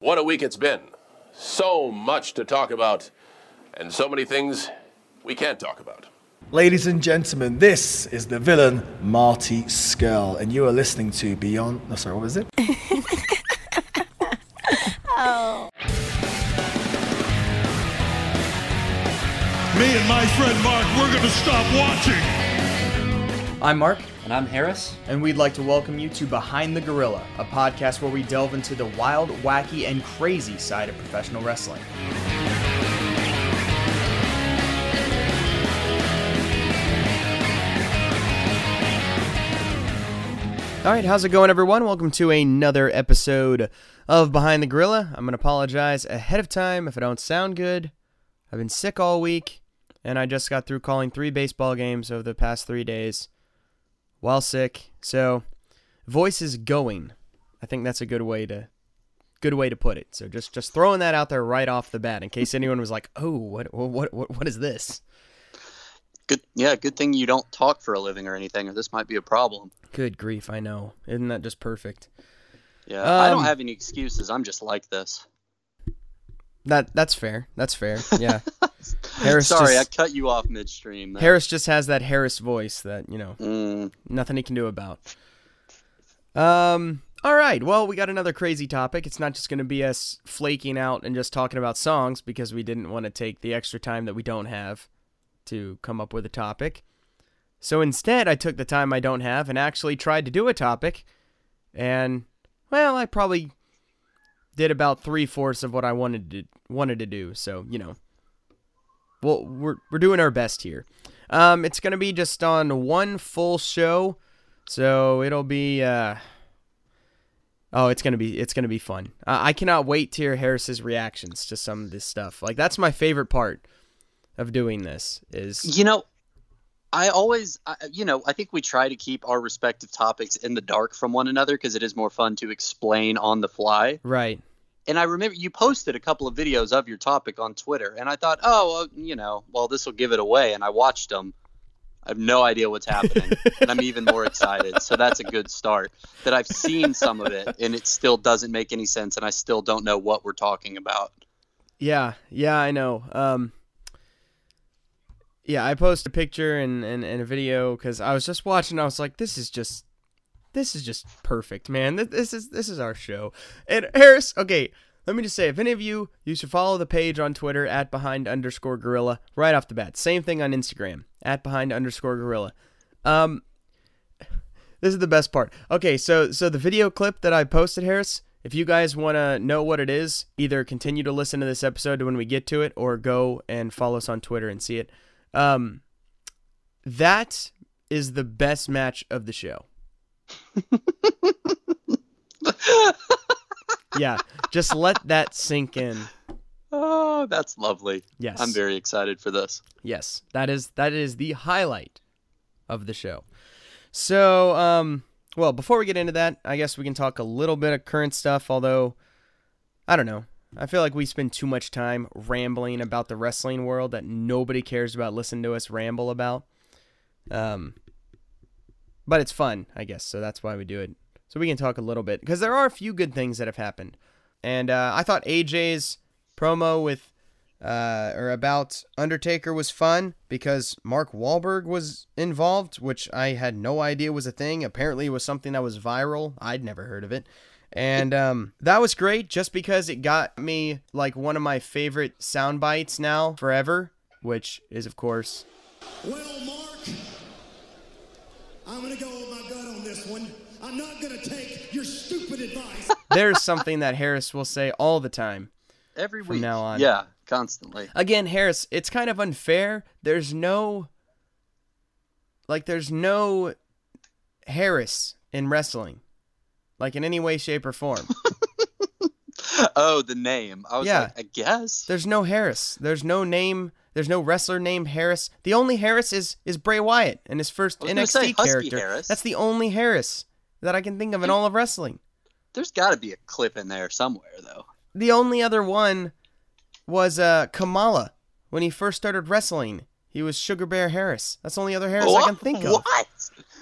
What a week it's been. So much to talk about, and so many things we can't talk about. Ladies and gentlemen, this is the villain Marty Scurll, and you are listening to Beyond. No, sorry, what was it? Oh. Me and my friend Mark, we're gonna stop watching. I'm Mark, And I'm Harris. and we'd like to welcome you to Behind the Gorilla, a podcast where we delve into the wild, wacky, and crazy side of professional wrestling. All right, how's it going, everyone? Welcome to another episode of Behind the Gorilla. I'm going to apologize ahead of time if I don't sound good. I've been sick all week, and I just got through calling three baseball games over the past three days while sick. So, voice is going. I think that's a good way to good way to put it. So just just throwing that out there right off the bat in case anyone was like, "Oh, what what what what is this?" Good. Yeah. Good thing you don't talk for a living or anything, or this might be a problem. Good grief, I know. Isn't that just perfect? Yeah. I Um, don't have any excuses. I'm just like this. That that's fair. That's fair. Yeah. Harris Sorry, just, I cut you off midstream. Harris just has that Harris voice that, you know, Mm, nothing he can do about. Um. All right. Well, we got another crazy topic. It's not just going to be us flaking out and just talking about songs because we didn't want to take the extra time that we don't have to come up with a topic. So instead, I took the time I don't have and actually tried to do a topic. And well, I probably did about three fourths of what I wanted to wanted to do. So you know, well, we're we're doing our best here. Um, it's gonna be just on one full show, so it'll be uh. Oh, it's gonna be it's gonna be fun. Uh, I cannot wait to hear Harris's reactions to some of this stuff. Like that's my favorite part of doing this. Is you know, I always, I, you know, I think we try to keep our respective topics in the dark from one another because it is more fun to explain on the fly. right. And I remember you posted a couple of videos of your topic on Twitter, and I thought, oh, well, you know, well, this will give it away. And I watched them. I have no idea what's happening, and I'm even more excited. So that's a good start. That I've seen some of it, and it still doesn't make any sense, and I still don't know what we're talking about. Yeah, yeah, I know. Um, yeah, I posted a picture and, and, and a video because I was just watching. I was like, this is just, this is just perfect, man. This, is this is our show. And Harris, okay, let me just say, if any of you, you should follow the page on Twitter at behind underscore gorilla right off the bat. Same thing on Instagram at behind underscore gorilla. Um, this is the best part. Okay, so so the video clip that I posted, Harris. If you guys want to know what it is, either continue to listen to this episode when we get to it, or go and follow us on Twitter and see it. Um, that is the best match of the show. yeah, just let that sink in. Oh, that's lovely. Yes, I'm very excited for this. Yes, that is that is the highlight of the show. So, um, well, before we get into that, I guess we can talk a little bit of current stuff. Although, I don't know, I feel like we spend too much time rambling about the wrestling world that nobody cares about listening to us ramble about. Um, but it's fun, I guess, so that's why we do it. So we can talk a little bit because there are a few good things that have happened, and uh, I thought AJ's promo with uh, or about Undertaker was fun because Mark Wahlberg was involved, which I had no idea was a thing. Apparently, it was something that was viral. I'd never heard of it. And um, that was great just because it got me like one of my favorite sound bites now forever, which is, of course, Well, Mark, I'm gonna go with my gut on this one. I'm not gonna take your stupid advice. there's something that Harris will say all the time. Every From week. now on. Yeah, constantly. Again, Harris, it's kind of unfair. There's no like there's no Harris in wrestling. Like in any way, shape, or form. Oh, the name. I was Yeah. like, I guess. There's no Harris. There's no name. There's no wrestler named Harris. The only Harris is is Bray Wyatt and his first NXT character. Harris. That's the only Harris that I can think of in all of wrestling. There's got to be a clip in there somewhere, though. The only other one was uh, Kamala when he first started wrestling. He was Sugar Bear Harris. That's the only other Harris I can think of. What?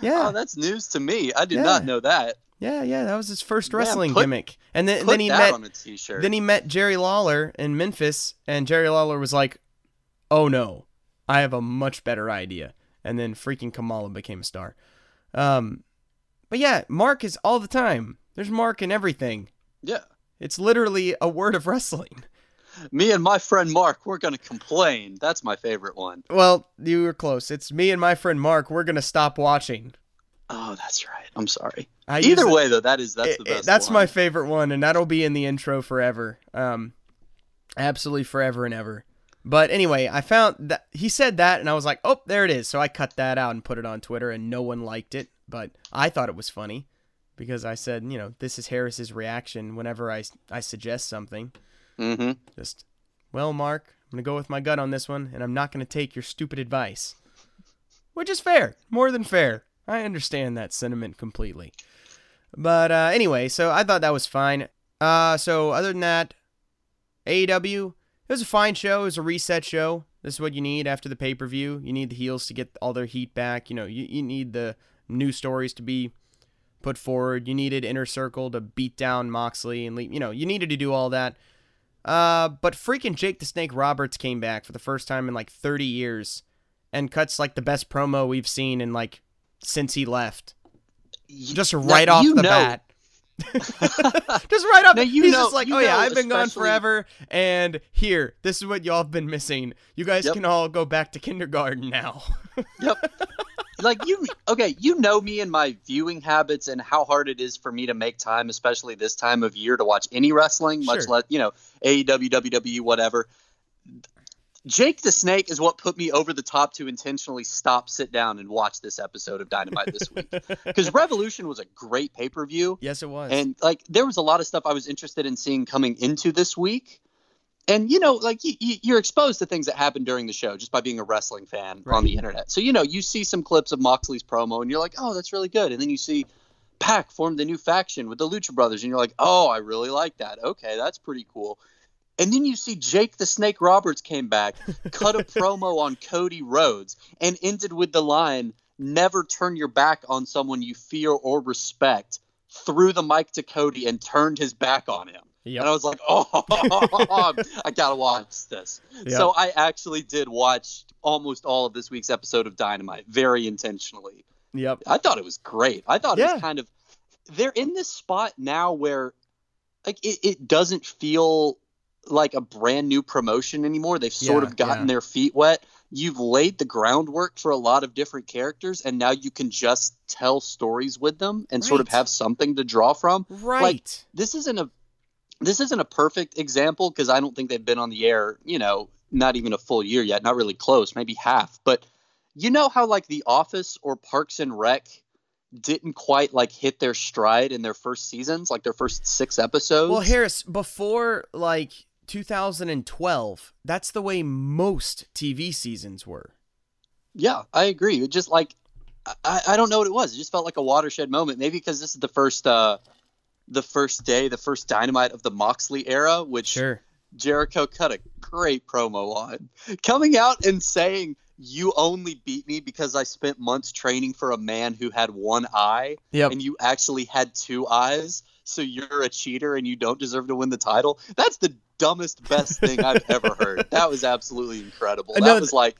Yeah. Oh, that's news to me. I did Yeah. not know that. Yeah, yeah, that was his first wrestling put- gimmick. And then then he met on a t-shirt. then he met Jerry Lawler in Memphis, and Jerry Lawler was like, "Oh no, I have a much better idea." And then freaking Kamala became a star. Um, but yeah, Mark is all the time. There's Mark in everything. yeah. It's literally a word of wrestling. Me and my friend Mark, we're gonna complain. That's my favorite one. Well, you were close. It's me and my friend Mark. We're gonna stop watching. Oh, that's right. I'm sorry. I Either it- way, though, that is that's it- the it- best. that's one. my favorite one, and that'll be in the intro forever. Um, absolutely forever and ever. But anyway, I found that he said that, and I was like, "Oh, there it is." So I cut that out and put it on Twitter, and no one liked it, but I thought it was funny because I said, you know, this is Harris's reaction whenever I I suggest something. Mm-hmm. Just, well, Mark, I'm gonna go with my gut on this one, and I'm not gonna take your stupid advice, which is fair, more than fair. I understand that sentiment completely. But uh, anyway, so I thought that was fine. Uh, so other than that, AEW, it was a fine show. It was a reset show. This is what you need after the pay per view. You need the heels to get all their heat back. You know, you, you need the new stories to be put forward. You needed Inner Circle to beat down Moxley and leave, you know, you needed to do all that. Uh, but freaking Jake the Snake Roberts came back for the first time in like 30 years and cuts like the best promo we've seen in like since he left. Just Now, right off the know- bat. just right off. Now, you he's know- just like, oh yeah, I've been gone forever, and here, this is what y'all have been missing. You guys Yep. can all go back to kindergarten now. Yep. like you okay, you know me and my viewing habits and how hard it is for me to make time, especially this time of year, to watch any wrestling, much Sure. less you know AEW, WWE, whatever. Jake the Snake is what put me over the top to intentionally stop, sit down, and watch this episode of Dynamite this week. Because Revolution was a great pay per view. yes, it was. And like there was a lot of stuff I was interested in seeing coming into this week. And you know, like you, you, you're exposed to things that happen during the show just by being a wrestling fan Right. on the internet. So you know, you see some clips of Moxley's promo, and you're like, "Oh, that's really good." And then you see Pac formed the new faction with the Lucha Brothers, and you're like, "Oh, I really like that. Okay, that's pretty cool." And then you see Jake the Snake Roberts came back, cut a promo on Cody Rhodes, and ended with the line, Never turn your back on someone you fear or respect. Threw the mic to Cody and turned his back on him. Yep. And I was like, oh, I got to watch this. Yep. So I actually did watch almost all of this week's episode of Dynamite very intentionally. yep. I thought it was great. I thought it was kind of they're in this spot now where like it, it doesn't feel like a brand new promotion anymore. They've sort Yeah, of gotten yeah. their feet wet. You've laid the groundwork for a lot of different characters and now you can just tell stories with them and sort of have something to draw from. Right. Like, This isn't a this isn't a perfect example because I don't think they've been on the air, you know, not even a full year yet, not really close, maybe half. But you know how like The Office or Parks and Rec didn't quite like hit their stride in their first seasons, like their first six episodes. Well, Harris, before like 2012, that's the way most TV seasons were. Yeah, I agree. It just like I, I don't know what it was. It just felt like a watershed moment. Maybe because this is the first uh the first day, the first dynamite of the Moxley era, which Sure. Jericho cut a great promo on. Coming out and saying, You only beat me because I spent months training for a man who had one eye Yep. and you actually had two eyes, so you're a cheater and you don't deserve to win the title. That's the dumbest, best thing I've ever heard. That was absolutely incredible. That know was like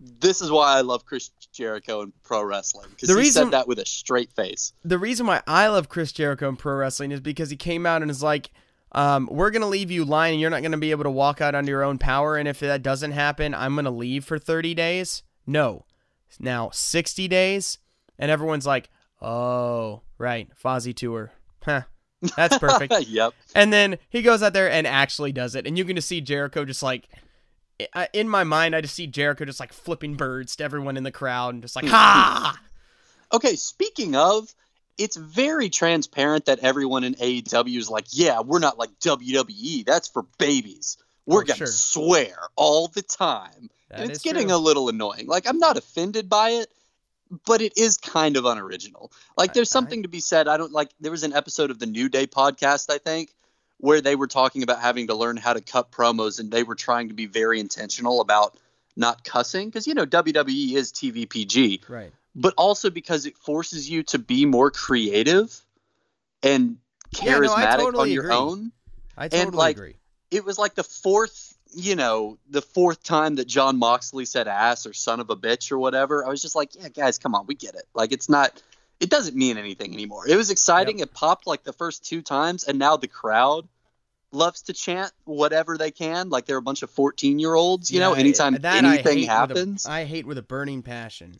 this is why I love Chris Jericho and pro wrestling because he reason- said that with a straight face. the reason why I love Chris Jericho in pro wrestling is because he came out and is like, um, we're gonna leave you lying and you're not gonna be able to walk out under your own power. And if that doesn't happen, I'm gonna leave for 30 days. No, now 60 days, and everyone's like, oh, right, Fozzy tour, huh? That's perfect. yep. And then he goes out there and actually does it. And you can just see Jericho just like, in my mind, I just see Jericho just like flipping birds to everyone in the crowd and just like, ha! Okay, speaking of, it's very transparent that everyone in AEW is like, yeah, we're not like WWE. That's for babies. We're Oh, gonna sure. swear all the time. That and it's getting true. a little annoying. Like I'm not offended by it, but it is kind of unoriginal. Like there's something to be said. I don't like there was an episode of the New Day podcast, I think, where they were talking about having to learn how to cut promos and they were trying to be very intentional about not cussing because you know WWE is TVPG Right. but also because it forces you to be more creative. and Yeah, no, charismatic totally on your agree. own. I totally and, like, agree. It was like the fourth, you know, the fourth time that Jon Moxley said ass or son of a bitch or whatever. I was just like, yeah, guys, come on, we get it. Like, it's not, it doesn't mean anything anymore. It was exciting. It popped like the first two times, and now the crowd loves to chant whatever they can. Like they're a bunch of 14 year olds, you know, anytime that I anything hate with a- happens. I hate with a burning passion.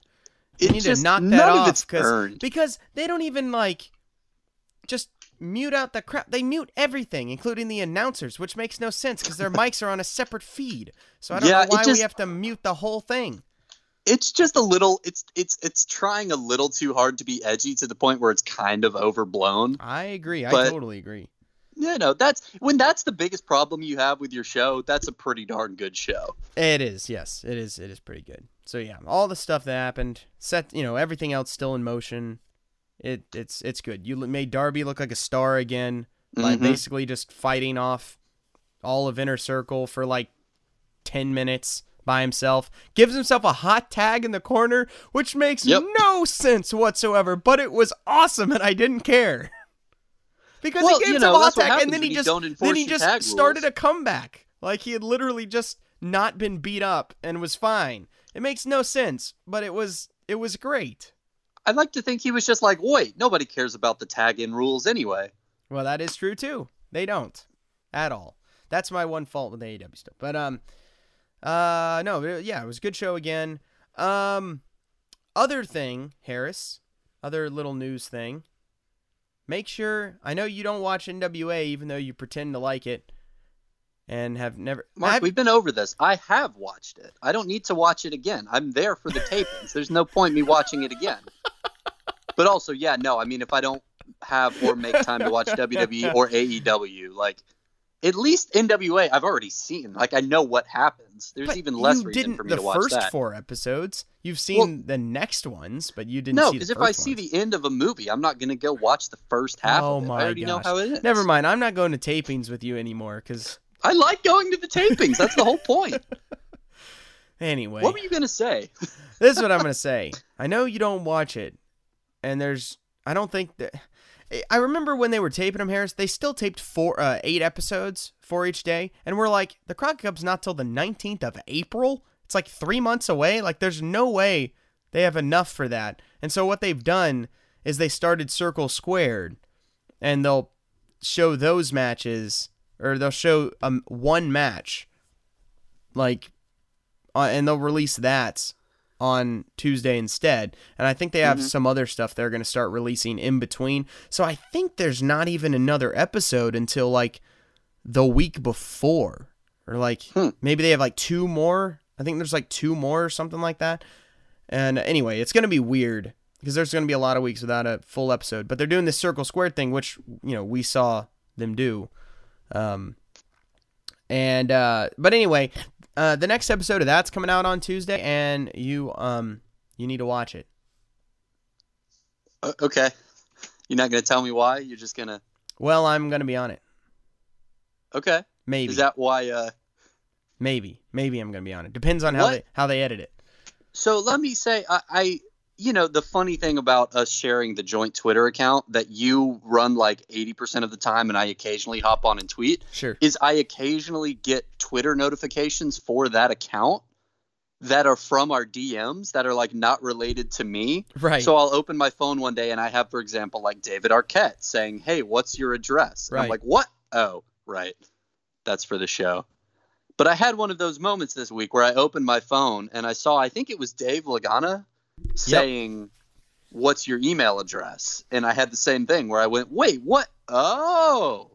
It's need just to knock that off it's 'cause- earned. because they don't even like just mute out the crap. They mute everything, including the announcers, which makes no sense because their mics are on a separate feed. So I don't Yeah, know why we have to mute the whole thing. it's just a little it's it's it's trying a little too hard to be edgy to the point where it's kind of overblown. I agree. I totally agree. Yeah, no, that's when that's the biggest problem you have with your show, that's a pretty darn good show. It is, yes, it is. It is pretty good. So yeah, all the stuff that happened, set, you know, everything else still in motion. It it's it's good. You made Darby look like a star again by Mhm. basically just fighting off all of Inner Circle for like ten minutes by himself. Gives himself a hot tag in the corner, which makes Yep. no sense whatsoever. But it was awesome, and I didn't care. Because Well, he gave you himself a hot tag, and then he just then he just started rules. a comeback. Like he had literally just not been beat up and was fine. It makes no sense, but it was it was great. I'd like to think he was just like, wait, nobody cares about the tag in rules anyway. Well, that is true too. They don't at all. That's my one fault with the AEW stuff. But um, uh, no, yeah, it was a good show again. Um, other thing, Harris, other little news thing. Make sure I know you don't watch NWA, even though you pretend to like it, and have never. Mark, have- we've been over this. I have watched it. I don't need to watch it again. I'm there for the tapings. There's no point me watching it again. But also, yeah, no, I mean, if I don't have or make time to watch WWE or AEW, like at least NWA, I've already seen. Like I know what happens. There's but even less you reason for me the to watch first that. four episodes. You've seen Well- the next ones, but you didn't no, because if first I see the end of a movie, I'm not gonna go watch the first half oh my I already know gosh. how it is. Never mind. I'm not going to tapings with you anymore because I like going to the tapings. That's the whole point. anyway, What were you gonna say? this is what I'm gonna say. I know you don't watch it, and there's I don't think that I remember when they were taping them, Harris. They still taped four, uh, eight episodes for each day, and we're like, the Crockett Cup's not till the 19th of April. It's like three months away. Like, there's no way they have enough for that. And so what they've done is they started Circle Squared, and they'll show those matches, or they'll show um one match, like, uh, and they'll release that on Tuesday instead. And I think they have some other stuff they're going to start releasing in between. So I think there's not even another episode until like the week before. Or like maybe they have like two more. I think there's like two more or something like that. And anyway, it's going to be weird because there's going to be a lot of weeks without a full episode. But they're doing this circle square thing, which, you know, we saw them do. Um, and uh, but anyway, uh, the next episode of that's coming out on Tuesday, and you um you need to watch it. Uh, okay, you're not gonna tell me why. You're just gonna. Well, I'm gonna be on it. Okay. Maybe, Is that why? Uh, maybe, maybe I'm gonna be on it. Depends on how What? they how they edit it. So let me say, I, I, you know, the funny thing about us sharing the joint Twitter account that you run like 80% of the time and I occasionally hop on and tweet Sure. is I occasionally get Twitter notifications for that account that are from our DMs that are like not related to me. Right. So I'll open my phone one day and I have, for example, like David Arquette saying, Hey, what's your address? And I'm Right. like, What? Oh, right. That's for the show. But I had one of those moments this week where I opened my phone and I saw, I think it was Dave Lagana saying, What's your email address? And I had the same thing where I went, Wait, what? Oh,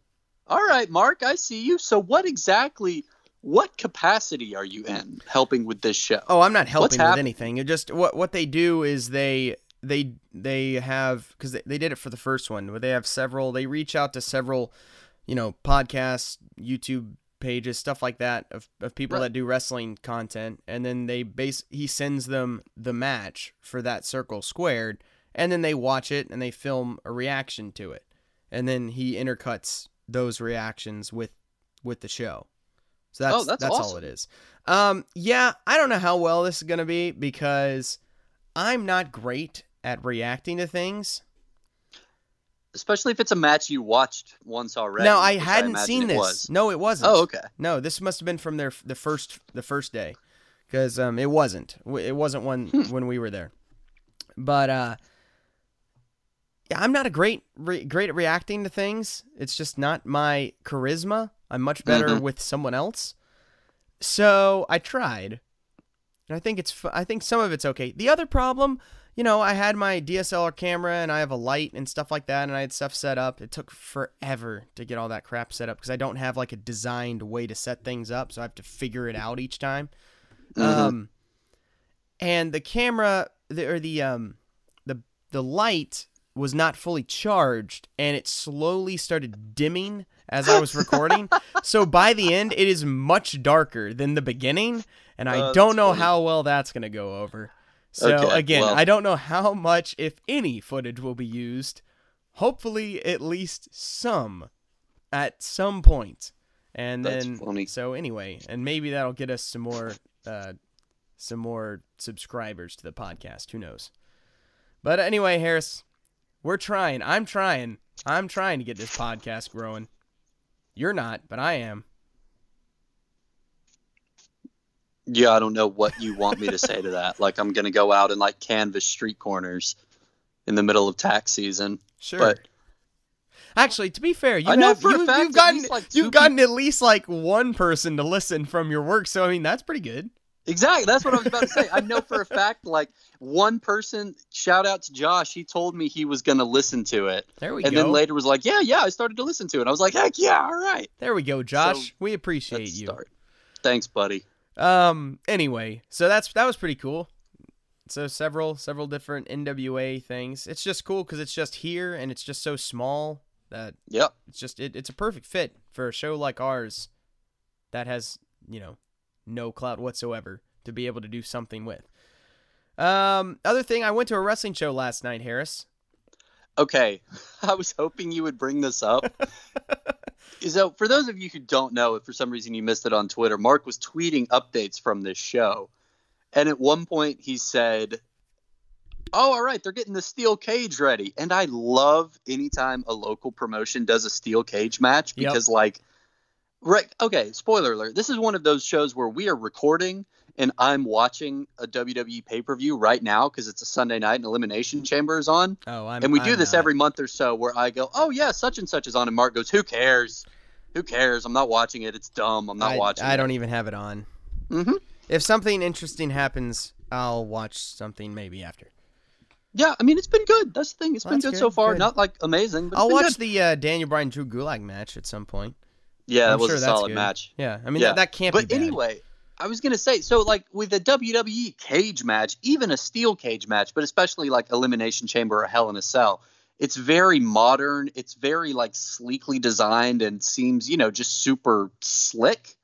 all right, Mark, I see you. So, what exactly, what capacity are you in helping with this show? Oh, I'm not helping with happened? anything. It just what what they do is they they they have because they, they did it for the first one, where they have several. They reach out to several, you know, podcasts, YouTube pages, stuff like that of, of people Right. that do wrestling content, and then they base he sends them the match for that circle squared, and then they watch it and they film a reaction to it, and then he intercuts those reactions with with the show. So that's Oh, that's all awesome. it is. Um, yeah, I don't know how well this is gonna be because I'm not great at reacting to things. Especially if it's a match you watched once already. no, I hadn't imagine seen this. Was. No, it wasn't. Oh, okay. No, this must have been from their the first the first day, because um, it wasn't. It wasn't one Hmm. when we were there. But uh, yeah, I'm not a great re- great at reacting to things. It's just not my charisma. I'm much better Mhm. with someone else. So I tried, and I think it's I think some of it's okay. The other problem, you know, I had my DSLR camera and I have a light and stuff like that, and I had stuff set up. It took forever to get all that crap set up because I don't have like a designed way to set things up, so I have to figure it out each time. Um, and the camera, the, or the um, the the light was not fully charged, and it slowly started dimming as I was recording. so by the end, it is much darker than the beginning, and I Oh, don't know funny. how well that's gonna go over. So Okay, again, well- I don't know how much, if any, footage will be used. Hopefully, at least some, at some point. And That's then, funny. so anyway, and maybe that'll get us some more, uh, some more subscribers to the podcast. Who knows? But anyway, Harris, we're trying. I'm trying. I'm trying to get this podcast growing. You're not, but I am. Yeah, I don't know what you want me to say to that. Like, I'm gonna go out and like canvas street corners in the middle of tax season. Sure. But Actually, to be fair, you I know have, you, fact have gotten like, you've gotten at least like one person to listen from your work. So I mean, that's pretty good. exactly, that's what I was about to say. I know for a fact, like one person. Shout out to Josh. He told me he was gonna listen to it, There we and go. then later was like, "Yeah, yeah, I started to listen to it." I was like, "Heck yeah, all right." there we go, Josh. So, we appreciate you. start. Thanks, buddy. Um. Anyway, so that's that was pretty cool. So several several different NWA things. It's just cool because it's just here and it's just so small that Yep. it's just it, it's a perfect fit for a show like ours that has you know no clout whatsoever to be able to do something with. Um. Other thing, I went to a wrestling show last night, Harris. Okay, I was hoping you would bring this up. so, for those of you who don't know, if for some reason you missed it on Twitter, Mark was tweeting updates from this show. And at one point, he said, Oh, all right, they're getting the steel cage ready. And I love anytime a local promotion does a steel cage match Yep. because, like, right, okay, spoiler alert. This is one of those shows where we are recording and I'm watching a WWE pay per view right now because it's a Sunday night and Elimination Chamber is on. Oh, I'm And we do I'm this not. every month or so where I go, oh, yeah, such and such is on. And Mark goes, who cares? Who cares? I'm not watching it. It's dumb. I'm not I, watching I it. don't even have it on. Mhm. If something interesting happens, I'll watch something maybe after. Yeah, I mean, it's been good. That's the thing. It's Well, been that's good, so far. good. Not like amazing, but I'll watch good. the uh, Daniel Bryan Drew Gulak match at some point. Yeah, that I'm was sure a solid good. match. Yeah, I mean Yeah. that, that can't But anyway, I was gonna say, so like with a WWE cage match, even a steel cage match, but especially like Elimination Chamber or Hell in a Cell, it's very modern. It's very like sleekly designed and seems, you know, just super slick.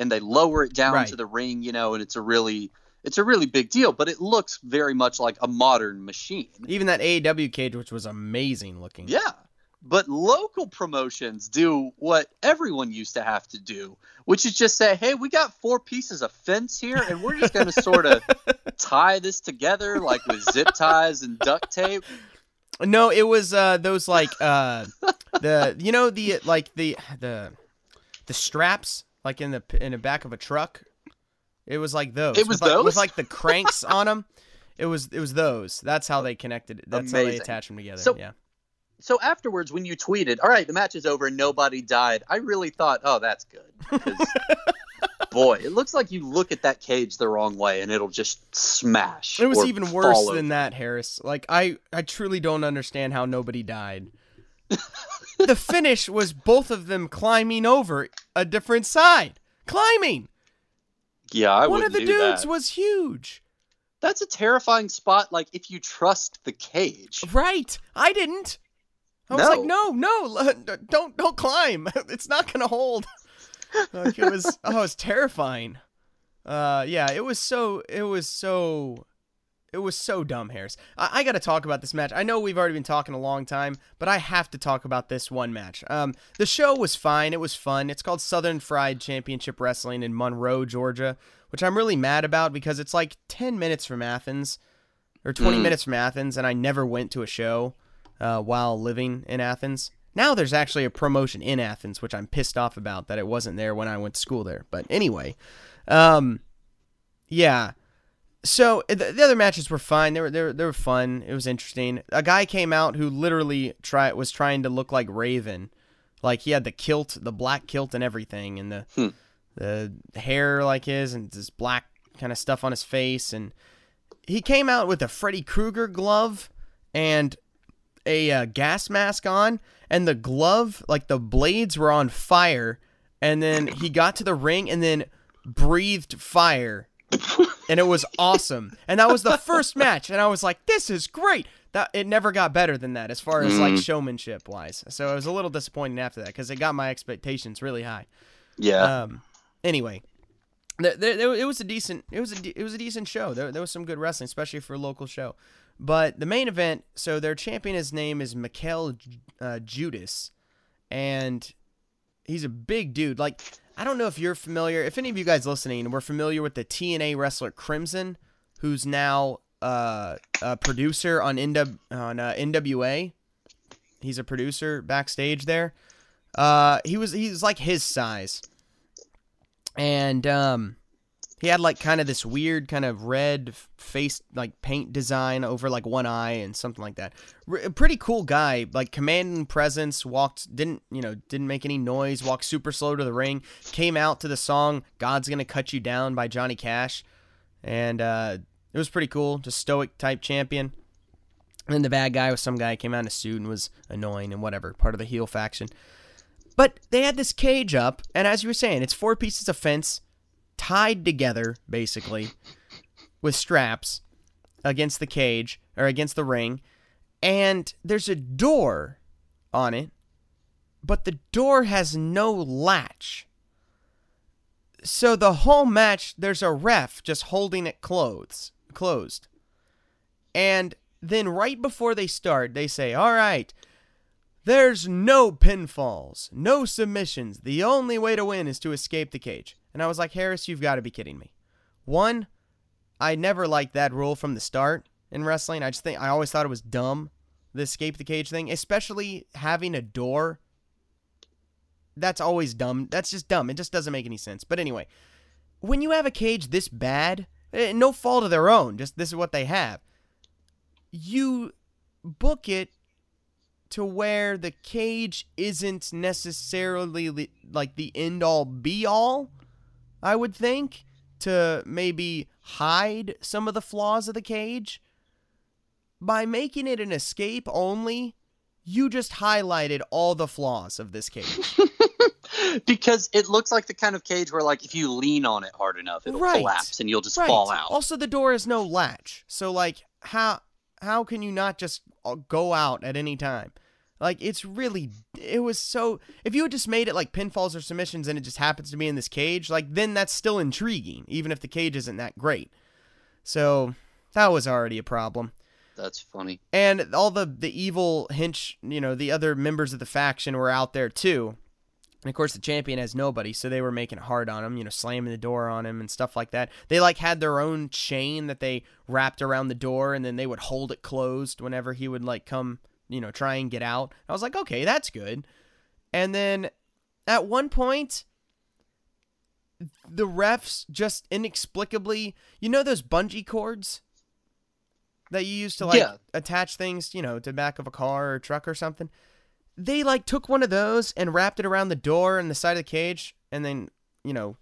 And they lower it down Right. to the ring, you know, and it's a really, it's a really big deal. But it looks very much like a modern machine. even that AEW cage, which was amazing looking. Yeah. But local promotions do what everyone used to have to do, which is just say, hey, we got four pieces of fence here, and we're just going to sort of tie this together like with zip ties and duct tape. No, it was uh, those like uh, the you know the like the the the straps like in the in the back of a truck. It was like those. It was with, like, with like the cranks on them. It was it was those. That's how they connected. it. That's how they Amazing. attached them together. So- yeah. So afterwards, when you tweeted, all right, the match is over nobody died, I really thought, oh, that's good. boy, it looks like you look at that cage the wrong way and it'll just smash. It was even worse than over. that, Harris. Like I, I truly don't understand how nobody died. the finish was both of them climbing over a different side, climbing. Yeah, I One of wouldn't the do that. One of the dudes that. was huge. That's a terrifying spot. Like if you trust the cage. Right? I didn't. I was like, no, no, don't, don't climb. It's not gonna hold. Like it was. Oh, it was terrifying. Uh, yeah, it was so. It was so. It was so dumb, Harris. I, I got to talk about this match. I know we've already been talking a long time, but I have to talk about this one match. Um, the show was fine. It was fun. It's called Southern Fried Championship Wrestling in Monroe, Georgia, which I'm really mad about because it's like 10 minutes from Athens or 20 Mm. minutes from Athens, and I never went to a show. Uh, while living in Athens. Now there's actually a promotion in Athens, which I'm pissed off about that it wasn't there when I went to school there. But anyway, um, yeah. So the, the other matches were fine. They were, they were they were fun. It was interesting. A guy came out who literally try was trying to look like Raven, like he had the kilt, the black kilt, and everything, and the the hair like his, and this black kind of stuff on his face, and he came out with a Freddy Krueger glove and a uh, gas mask on, and the glove, like the blades were on fire, and then he got to the ring and then breathed fire, and it was awesome. And that was the first match, and I was like, "This is great." That it never got better than that as far as like showmanship wise. So I was a little disappointed after that because it got my expectations really high. Yeah. Um. Anyway, it was a decent. It was a it was a decent show. There, there was some good wrestling, especially for a local show. But the main event, so their champion, his name is Mikael uh, Judas, and he's a big dude. Like I don't know if you're familiar. If any of you guys listening were familiar with the TNA wrestler Crimson, who's now uh, a producer on NW, on uh, NWA. He's a producer backstage there. Uh, he was he's like his size, and um, he had like kind of this weird kind of red face like paint design over like one eye and something like that. Pretty cool guy, like commanding presence. Walked didn't you know didn't make any noise. Walked super slow to the ring. Came out to the song "God's Gonna Cut You Down" by Johnny Cash, and uh, it was pretty cool. Just stoic type champion. And then the bad guy was some guy came out in a suit and was annoying and whatever, part of the heel faction. But they had this cage up, and as you were saying, it's four pieces of fence tied together, basically, with straps against the cage or against the ring. And there's a door on it, but the door has no latch. So the whole match, there's a ref just holding it closed. Closed. And then right before they start, they say, All right, there's no pinfalls, no submissions. The only way to win is to escape the cage. And I was like, Harris, you've got to be kidding me. One, I never liked that rule from the start in wrestling. I just think I always thought it was dumb, the escape the cage thing, especially having a door. That's always dumb. That's just dumb. It just doesn't make any sense. But anyway, when you have a cage this bad, eh, no fault of their own, just this is what they have. You book it to where the cage isn't necessarily like the end all be all, I would think, to maybe hide some of the flaws of the cage. By making it an escape only, you just highlighted all the flaws of this cage. because it looks like the kind of cage where, like, if you lean on it hard enough, it'll Right. collapse and you'll just Right. fall out. Also, the door has no latch, so like how how can you not just uh, go out at any time? Like it's really it was so if you had just made it like pinfalls or submissions and it just happens to be in this cage, like then that's still intriguing, even if the cage isn't that great. So that was already a problem. That's funny. And all the the evil hench, you know, the other members of the faction were out there too. And of course, the champion has nobody, so they were making it hard on him, you know, slamming the door on him and stuff like that. They like had their own chain that they wrapped around the door, and then they would hold it closed whenever he would like come, you know, try and get out. I was like, okay, that's good. And then at one point, the refs just inexplicably, you know, those bungee cords that you used to like Yeah. attach things, you know, to the back of a car or truck or something. They like took one of those and wrapped it around the door and the side of the cage, and then you know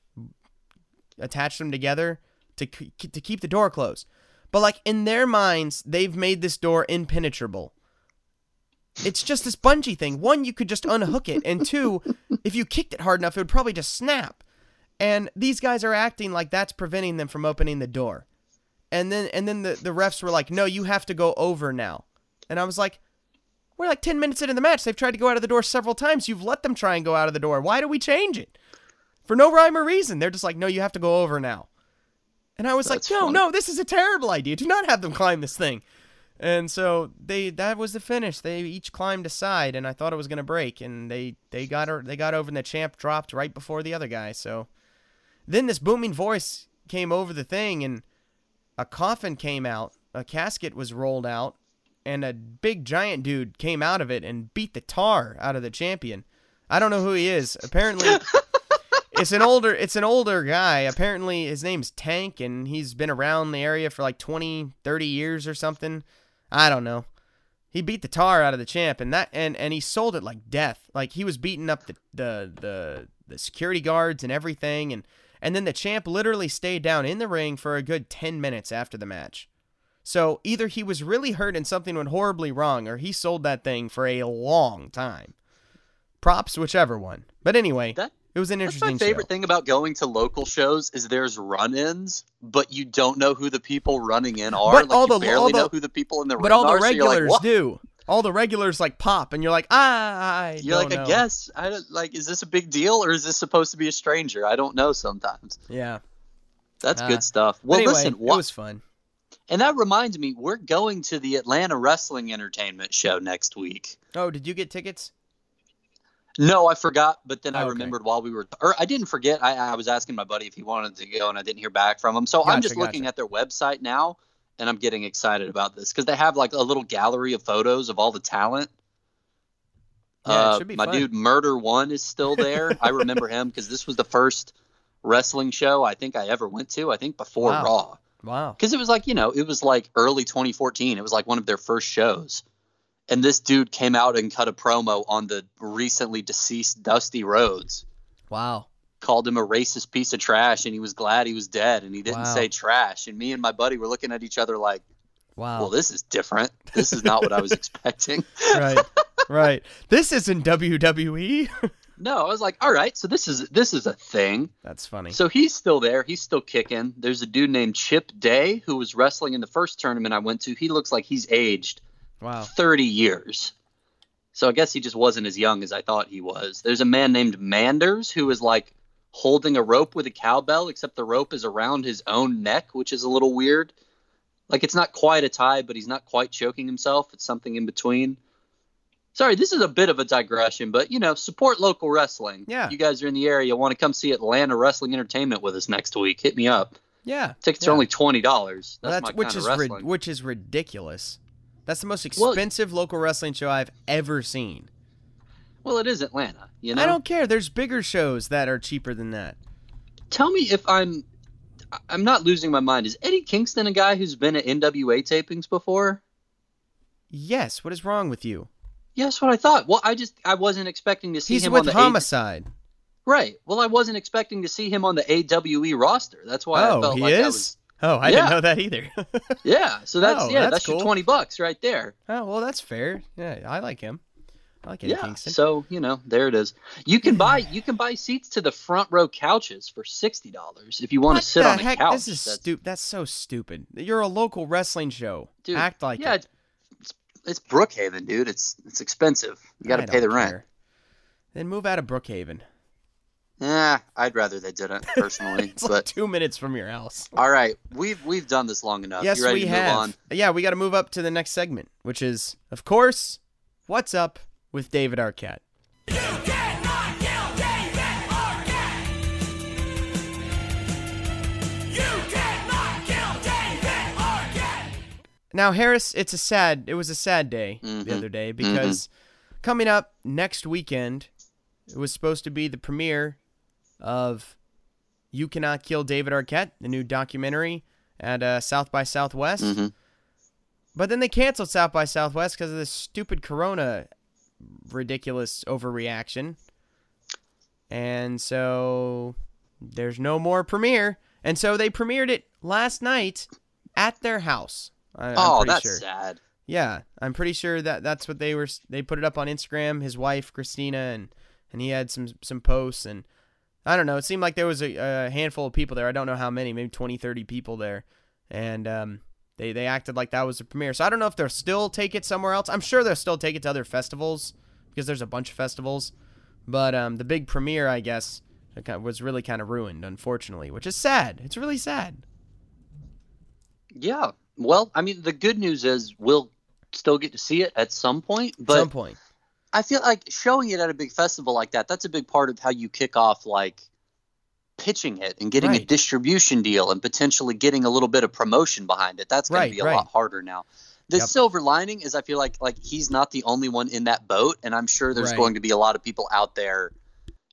attached them together to to keep the door closed. But like in their minds, they've made this door impenetrable. It's just this bungee thing. One, you could just unhook it, and two, if you kicked it hard enough, it would probably just snap. And these guys are acting like that's preventing them from opening the door. And then and then the, the refs were like, no, you have to go over now. And I was like, we're like 10 minutes into the match. They've tried to go out of the door several times. You've let them try and go out of the door. Why do we change it? For no rhyme or reason. They're just like, no, you have to go over now. And I was That's like, no, funny. no, this is a terrible idea. Do not have them climb this thing. And so they that was the finish. They each climbed a side, and I thought it was gonna break, and they they got her they got over, and the champ dropped right before the other guy. So then this booming voice came over the thing, and a coffin came out. A casket was rolled out, and a big giant dude came out of it and beat the tar out of the champion. I don't know who he is. Apparently, it's an older it's an older guy. Apparently, his name's Tank, and he's been around the area for like 20, 30 years or something. I don't know. He beat the tar out of the champ, and that and and he sold it like death. Like he was beating up the the the, the security guards and everything, and and then the champ literally stayed down in the ring for a good ten minutes after the match. So either he was really hurt and something went horribly wrong, or he sold that thing for a long time. Props, whichever one. But anyway, That- it was an interesting. That's my favorite show. thing about going to local shows is there's run-ins, but you don't know who the people running in are. But like all you the- barely all the- know who the people in the But all the are. so like, regulars do. All the regulars like pop, and you're like, ah, I You're like, don't I know." guess I don't like. Is this a big deal or is this supposed to be a stranger? I don't know. Sometimes Yeah. that's Uh, good stuff. Well, anyway, listen, it was fun. and that reminds me, we're going to the Atlanta Wrestling Entertainment show next week. Oh, did you get tickets? No, I forgot, but then I Okay. remembered while we were, or I didn't forget. I, I was asking my buddy if he wanted to go, and I didn't hear back from him. So I'm Gotcha, just looking gotcha. at their website now, and I'm getting excited about this because they have like a little gallery of photos of all the talent. Yeah, it Uh, should be my fun. dude Murder One is still there. I remember him because this was the first wrestling show I think I ever went to. I think before Wow. Raw Wow. because it was like you know it was like early 2014 it was like one of their first shows and this dude came out and cut a promo on the recently deceased dusty rhodes Wow. called him a racist piece of trash and he was glad he was dead and he didn't Wow. say trash and me and my buddy were looking at each other like Wow. well this is different this is not what i was expecting right. Right. This isn't WWE. no i was like all right so this is this is a thing That's funny. So he's still there. He's still kicking. There's a dude named Chip Day who was wrestling in the first tournament I went to. He looks like he's aged wow. 30 years. So I guess he just wasn't as young as I thought he was. There's a man named Manders who is like holding a rope with a cowbell, except the rope is around his own neck, which is a little weird. Like it's not quite a tie, but he's not quite choking himself. It's something in between. Sorry, this is a bit of a digression, but you know, support local wrestling. Yeah. You guys are in the area, want to come see Atlanta Wrestling Entertainment with us next week? Hit me up. Yeah. Tickets yeah. are only twenty dollars. Well, That's, that's my which kind is wrestling. which is ridiculous. That's the most Well- expensive local wrestling show I've ever seen. well, it is Atlanta. You know, I don't care. There's bigger shows that are cheaper than that. tell me if I'm I'm not losing my mind. Is Eddie Kingston a guy who's been at NWA tapings before? Yes. What is wrong with you? Yes, what I thought. Well, I just I wasn't expecting to see He's him with on the Homicide. A- right. Well, I wasn't expecting to see him on the AWE roster. That's why I oh, felt he like is. that was Oh, I Yeah. didn't know that either. yeah. So that's Oh, yeah, that's that's, your twenty bucks right there. oh, well, that's fair. Yeah, I like him. I like Eddie yeah. Kingston. So you know, there it is. You can buy you can buy seats to the front row couches for sixty dollars if you want what to sit the on a heck? couch. This is That's- stupid. That's so stupid. You're a local wrestling show. Dude, Act like yeah, it. It's, it's Brookhaven, dude. It's it's expensive. You got to pay the don't rent. Then move out of Brookhaven. Yeah, I'd rather they didn't personally. It's like but two minutes from your house. all right, we've we've done this long enough. yes, you ready we to move have. on? Yeah, we got to move up to the next segment, which is, of course, what's up with David Arquette. Now, Harris, it's a sad. It was a sad day the Mhm. other day because coming up next weekend, it was supposed to be the premiere of "You Cannot Kill David Arquette," the new documentary at uh, South by Southwest. Mhm. But then they canceled South by Southwest because of this stupid Corona ridiculous overreaction. And so there's no more premiere. And so they premiered it last night at their house. I, I'm Oh, that's sure. sad. Yeah, I'm pretty sure that that's what they were. They put it up on Instagram. His wife Christina and and he had some some posts and I don't know. It seemed like there was a, a handful of people there. I don't know how many, maybe 20, 30 people there, and um, they they acted like that was the premiere. So I don't know if they'll still take it somewhere else. I'm sure they'll still take it to other festivals because there's a bunch of festivals, but um, the big premiere, I guess, it kind of- was really kind of ruined, unfortunately, which is sad. It's really sad. Yeah. Well, I mean, the good news is we'll still get to see it at some point, At but some point. I feel like showing it at a big festival like that, that's a big part of how you kick off like pitching it and getting a distribution deal and potentially getting a little bit of promotion behind it. That's going Right, to be a right. lot harder now. The Yep. silver lining is I feel like like he's not the only one in that boat, and I'm sure there's Right. going to be a lot of people out there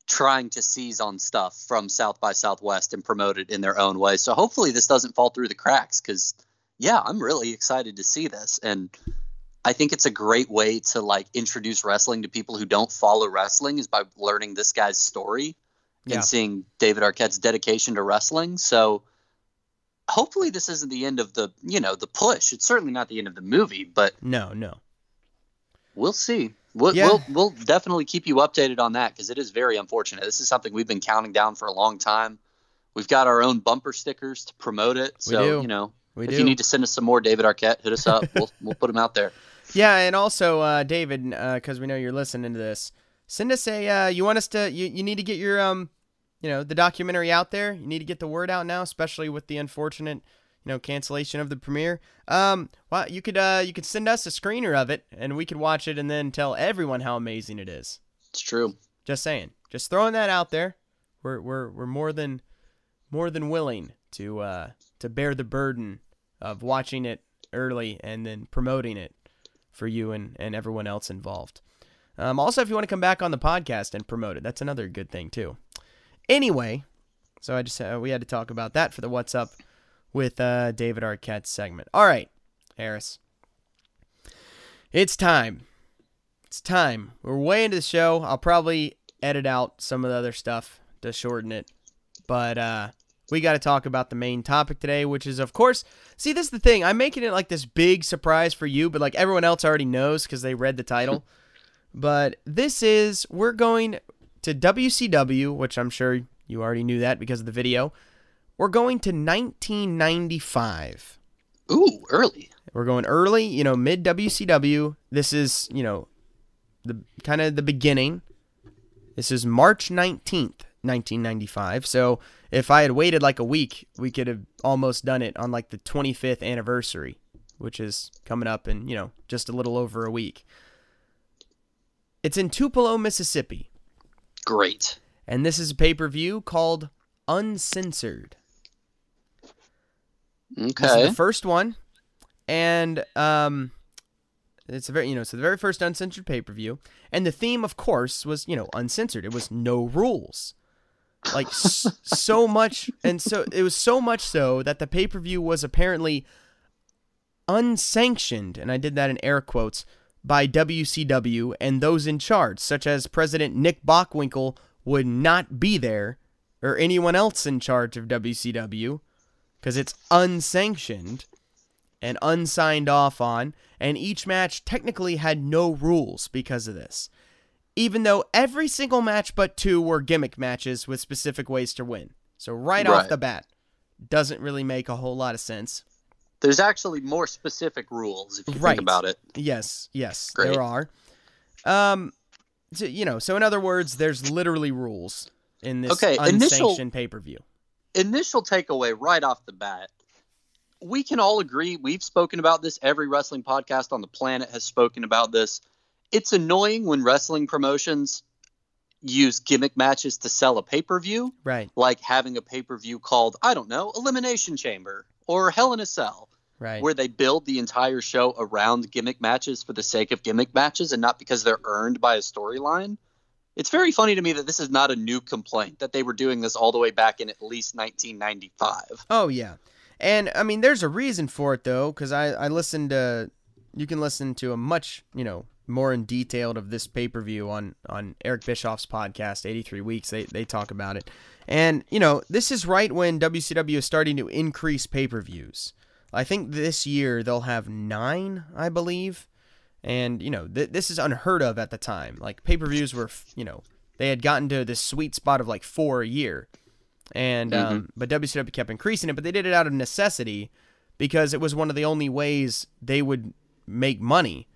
trying to seize on stuff from South by Southwest and promote it in their own way. So hopefully this doesn't fall through the cracks because yeah, I'm really excited to see this and I think it's a great way to like introduce wrestling to people who don't follow wrestling is by learning this guy's story Yeah. and seeing David Arquette's dedication to wrestling. So hopefully this isn't the end of the you know the push. It's certainly not the end of the movie, but No, no. we'll see. We'll Yeah. we'll, we'll definitely keep you updated on that because it is very unfortunate. This is something we've been counting down for a long time. We've got our own bumper stickers to promote it. So you know, We if do. you need to send us some more David Arquette, hit us up. we'll we'll put them out there. Yeah, and also uh, David, because we know you're listening to this, send us a. Uh, you want us to? You, you need to get your um, you know, the documentary out there. You need to get the word out now, especially with the unfortunate, you know, cancellation of the premiere. Um, well, you could uh, you could send us a screener of it, and we could watch it, and then tell everyone how amazing it is. It's true. Just saying, just throwing that out there. We're we're we're more than more than willing to uh to bear the burden of watching it early and then promoting it for you and, and everyone else involved. Um, also, if you want to come back on the podcast and promote it, that's another good thing too. Anyway, so I just uh, we had to talk about that for the what's up with uh, David Arquette segment. All right, Harris, it's time. It's time. We're way into the show. I'll probably edit out some of the other stuff to shorten it, but uh, we got to talk about the main topic today, which is, of course, see, this is the thing. I'm making it like this big surprise for you, but like everyone else already knows because they read the title. but this is, we're going to WCW, which I'm sure you already knew that because of the video. We're going to 1995. Ooh, early. We're going early, you know, mid WCW. This is, you know, the kind of the beginning. This is March 19th, 1995. So if I had waited like a week, we could have almost done it on like the 25th anniversary, which is coming up in, you know, just a little over a week. It's in Tupelo, Mississippi. Great. And this is a pay per view called Uncensored. This is Okay. the first one, and um, it's a very you know so the very first uncensored pay per view, and the theme of course was you know uncensored. It was no rules, like s- so much, and so it was so much so that the pay per view was apparently unsanctioned, and I did that in air quotes by WCW and those in charge, such as President Nick Bockwinkel would not be there, or anyone else in charge of WCW because it's unsanctioned and unsigned off on, and each match technically had no rules because of this. Even though every single match but two were gimmick matches with specific ways to win. So, right, off the bat, doesn't really make a whole lot of sense. There's actually more specific rules if you Right. think about it. Yes, yes, Great. there are. Um, so, you know, so in other words, there's literally rules in this Okay, unsanctioned pay per view. initial takeaway right off the bat we can all agree we've spoken about this every wrestling podcast on the planet has spoken about this it's annoying when wrestling promotions use gimmick matches to sell a pay-per-view Right, like having a pay-per-view called i don't know elimination chamber or hell in a cell right. where they build the entire show around gimmick matches for the sake of gimmick matches and not because they're earned by a storyline. It's very funny to me that this is not a new complaint, that they were doing this all the way back in at least 1995. Oh yeah, and I mean, there's a reason for it though, because I I listened to, you can listen to a much you know more in detailed of this pay per view on on Eric Bischoff's podcast, 83 Weeks. They they talk about it, and you know this is right when WCW is starting to increase pay per views. I think this year they'll have nine, I believe, and you know th- this is unheard of at the time. Like pay per views were, you know, they had gotten to this sweet spot of like four a year and um, but WCW kept increasing it, but they did it out of necessity because it was one of the only ways they would make money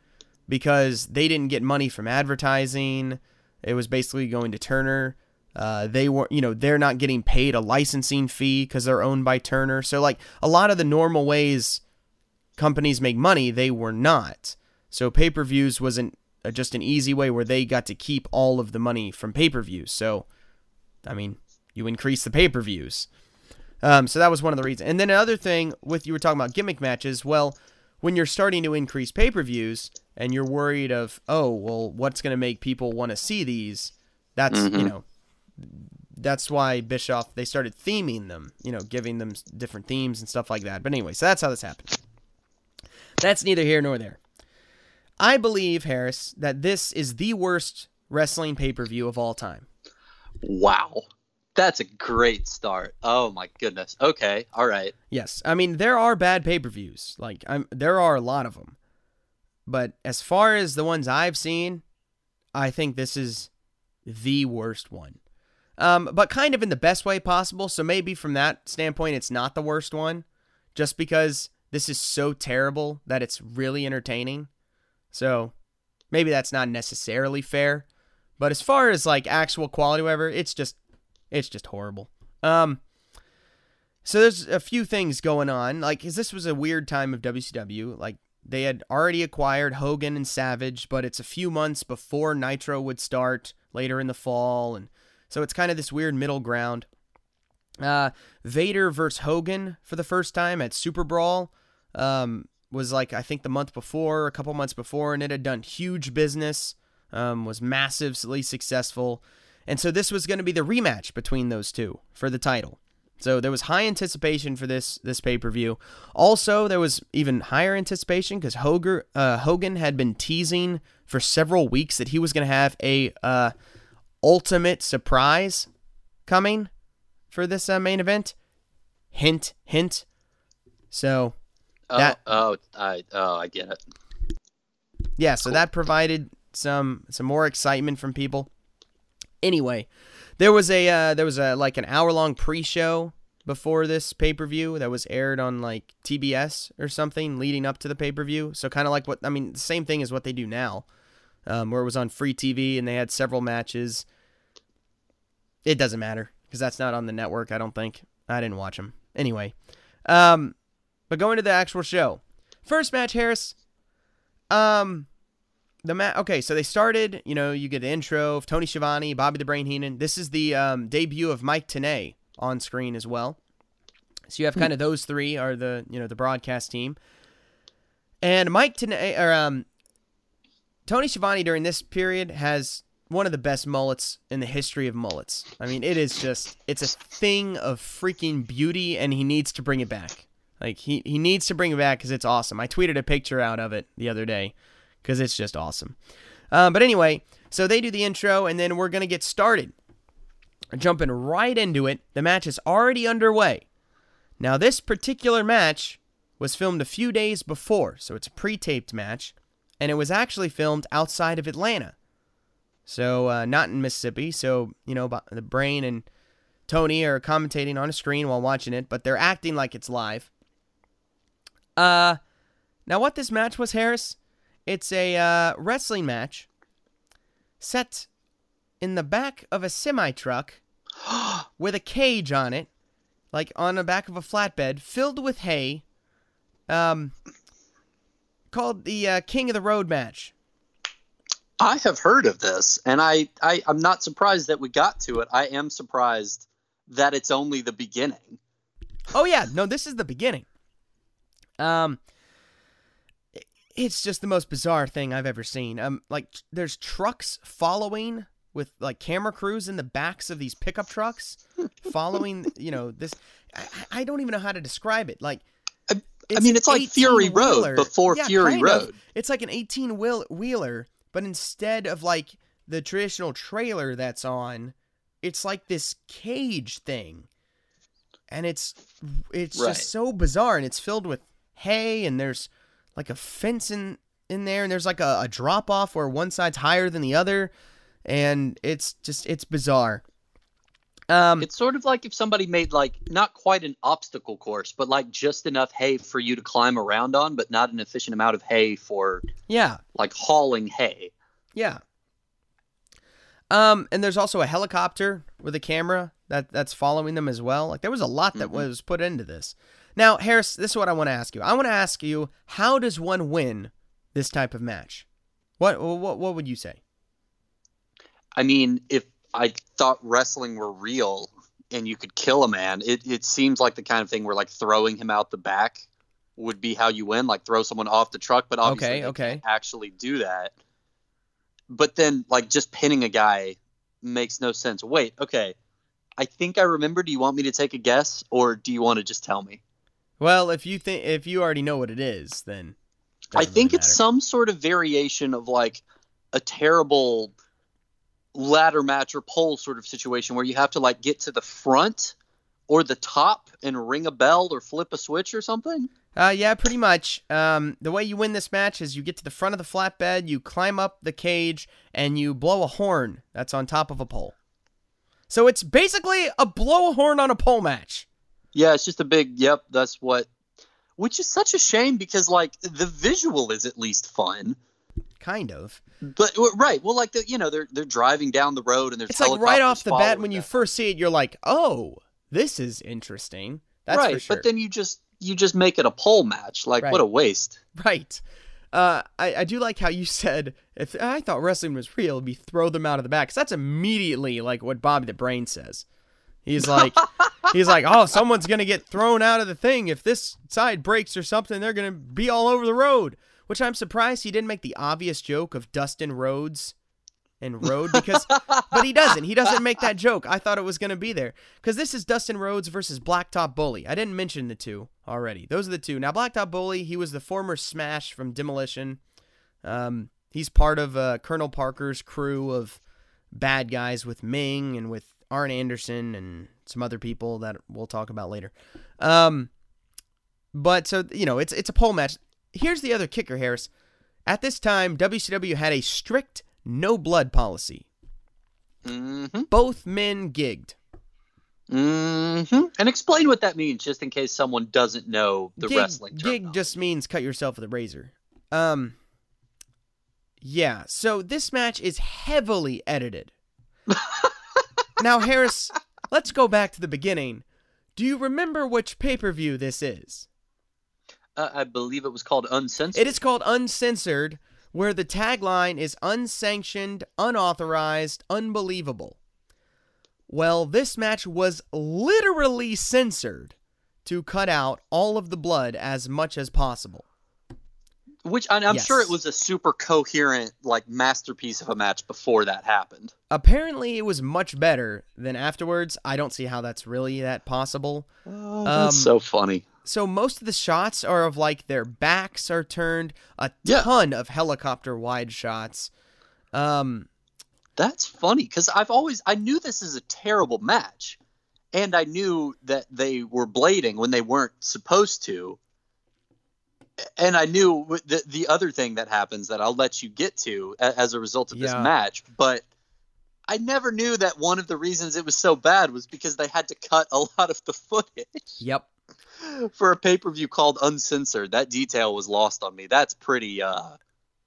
because they didn't get money from advertising. It was basically going to Turner. Uh, they were, you know, they're not getting paid a licensing fee because they're owned by Turner. So like a lot of the normal ways companies make money, they were not. So pay per views wasn't uh, just an easy way where they got to keep all of the money from pay per views. So, I mean, you increase the pay per views. Um, so that was one of the reasons. And then another thing with you were talking about gimmick matches. Well, when you're starting to increase pay per views and you're worried of, oh, well, what's going to make people want to see these? That's, you mm-hmm. know, that's why Bischoff, they started theming them, you know, giving them different themes and stuff like that. But anyway, so that's how this happened. That's neither here nor there. I believe, Harris, that this is the worst wrestling pay per view of all time. Wow. That's a great start. Oh my goodness. Okay. All right. Yes, I mean there are bad pay-per-views. Like I'm there are a lot of them. But as far as the ones I've seen, I think this is the worst one. Um, but kind of in the best way possible. So maybe from that standpoint, it's not the worst one, just because this is so terrible that it's really entertaining. So maybe that's not necessarily fair. But as far as like actual quality, whatever, it's just it's just horrible. Um, so there's a few things going on. Like, 'cause this was a weird time of WCW. Like, they had already acquired Hogan and Savage, but it's a few months before Nitro would start later in the fall, and so it's kind of this weird middle ground. Uh, Vader versus Hogan for the first time at Super Brawl um, was like I think the month before, a couple months before, and it had done huge business. Um, was massively successful, and so this was going to be the rematch between those two for the title. So there was high anticipation for this this pay per view. Also, there was even higher anticipation because Hogan uh, Hogan had been teasing for several weeks that he was going to have a uh, ultimate surprise coming for this uh, main event. Hint, hint. So Oh, That- oh, I, oh, I get it. yeah, so that provided some some more excitement from people. Anyway, there was a uh, there was a like an hour long pre show before this pay per view that was aired on like TBS or something leading up to the pay per view. So kind of like what I mean, the same thing as what they do now, um, where it was on free TV and they had several matches. It doesn't matter because that's not on the network. I don't think I didn't watch them anyway. Um, but going to the actual show, first match, Harris. Um, the ma- okay, so they started. You know, you get the intro of Tony Schiavone, Bobby the Brain Heenan. This is the um, debut of Mike Tenay on screen as well. So you have kind of those three are the you know the broadcast team, and Mike Tenay or um, Tony Schiavone during this period has one of the best mullets in the history of mullets. I mean, it is just it's a thing of freaking beauty, and he needs to bring it back. Like he he needs to bring it back because it's awesome. I tweeted a picture out of it the other day because it's just awesome. Um, but anyway, so they do the intro, and then we're gonna get started. Jumping right into it, the match is already underway. Now, this particular match was filmed a few days before, so it's a pre-taped match, and it was actually filmed outside of Atlanta. So, uh, not in Mississippi. So, you know, the Brain and Tony are commentating on a screen while watching it, but they're acting like it's live. Uh, now what this match was, Harris? It's a uh, wrestling match set in the back of a semi truck with a cage on it, like on the back of a flatbed filled with hay. Um, called the uh, King of the Road match. I have heard of this, and I, I, I'm not surprised that we got to it. I am surprised that it's only the beginning. Oh yeah, no, this is the beginning. Um, it's just the most bizarre thing I've ever seen. Um, like there's trucks following with like camera crews in the backs of these pickup trucks, following. You know this. I, I don't even know how to describe it. Like. I- I mean, it's like Fury Road before Yeah, Fury kind of. Road. It's like an 18 wheel- wheeler, but instead of like the traditional trailer that's on, it's like this cage thing. And it's it's Right. just so bizarre and it's filled with hay and there's like a fence in in there and there's like a, a drop off where one side's higher than the other and it's just it's bizarre. Um It's sort of like if somebody made like not quite an obstacle course, but like just enough hay for you to climb around on, but not an efficient amount of hay for yeah. like hauling hay. Yeah. Um, and there's also a helicopter with a camera that that's following them as well. Like there was a lot that was put into this. Now, Harris, this is what I want to ask you. I want to ask you, how does one win this type of match? What what what would you say? I mean, if I thought wrestling were real and you could kill a man, it, it seems like the kind of thing where like throwing him out the back would be how you win, like throw someone off the truck. But obviously, Okay, okay. can't actually do that. But then, like just pinning a guy makes no sense. Wait, okay. I think I remember. Do you want me to take a guess, or do you want to just tell me? Well, if you think if you already know what it is, then I think really it's some sort of variation of like a terrible ladder match or pole sort of situation where you have to like get to the front or the top and ring a bell or flip a switch or something. Uh, yeah, pretty much. Um, the way you win this match is you get to the front of the flatbed, you climb up the cage, and you blow a horn that's on top of a pole. So it's basically a blow a horn on a pole match. Yeah, it's just a big yep, that's what which is such a shame because like the visual is at least fun. Kind of. But right, well like the you know they're they're driving down the road and there's It's like right off the bat when you first see it, you're like, oh, this is interesting. That's right, for sure. but then you just you just make it a pole match. Like Right. what a waste. Right. Uh, I, I do like how you said if I thought wrestling was real, it'd be throw them out of the back. 'Cause that's immediately like what Bobby the Brain says. He's like, he's like, oh, someone's gonna get thrown out of the thing if this side breaks or something. They're gonna be all over the road. Which I'm surprised he didn't make the obvious joke of Dustin Rhodes and Road because, but he doesn't. He doesn't make that joke. I thought it was gonna be there because this is Dustin Rhodes versus Blacktop Bully. I didn't mention the two already. Those are the two. Now Blacktop Bully, he was the former Smash from Demolition. Um, he's part of uh, Colonel Parker's crew of bad guys with Meng and with Arn Anderson and some other people that we'll talk about later. Um, but so you know, it's it's a pole match. Here's the other kicker, Harris. At this time, WCW had a strict no blood policy. Mm-hmm. Both men gigged. Mm-hmm. And explain what that means, just in case someone doesn't know the gig, wrestling term. gig just means cut yourself with a razor. Um. Yeah. So this match is heavily edited. now, Harris, let's go back to the beginning. Do you remember which pay per view this is? Uh, I believe it was called Uncensored. It is called Uncensored, where the tagline is unsanctioned, unauthorized, unbelievable. Well, this match was literally censored to cut out all of the blood as much as possible. Which and I'm sure it was a super coherent, like masterpiece of a match before that happened. Apparently, it was much better than afterwards. I don't see how that's really that possible. Oh, that's Um, so funny. So most of the shots are of like their backs are turned, a Yeah. ton of helicopter wide shots. Um, That's funny because I've always I knew this is a terrible match, and I knew that they were blading when they weren't supposed to. And I knew the the other thing that happens that I'll let you get to as a result of this match, but I never knew that one of the reasons it was so bad was because they had to cut a lot of the footage yep. for a pay per view called Uncensored. That detail was lost on me. That's pretty. uh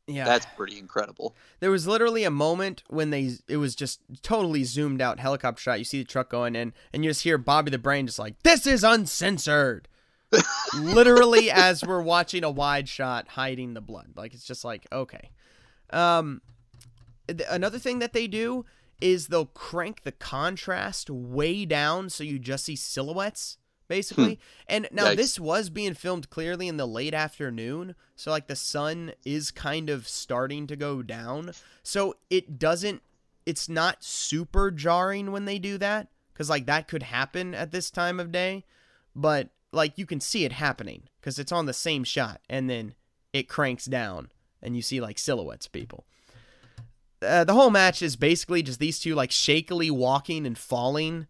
Yeah. That's pretty incredible. There was literally a moment when they it was just totally zoomed out helicopter shot. You see the truck going in, and you just hear Bobby the Brain just like, "This is uncensored." Literally, as we're watching a wide shot, hiding the blood. Like it's just like okay. Um, th- another thing that they do is they'll crank the contrast way down so you just see silhouettes basically. And now Yikes. this was being filmed clearly in the late afternoon, so like the sun is kind of starting to go down. So it doesn't it's not super jarring when they do that cuz like that could happen at this time of day, but like you can see it happening cuz it's on the same shot and then it cranks down and you see like silhouettes of people. Uh, the whole match is basically just these two like shakily walking and falling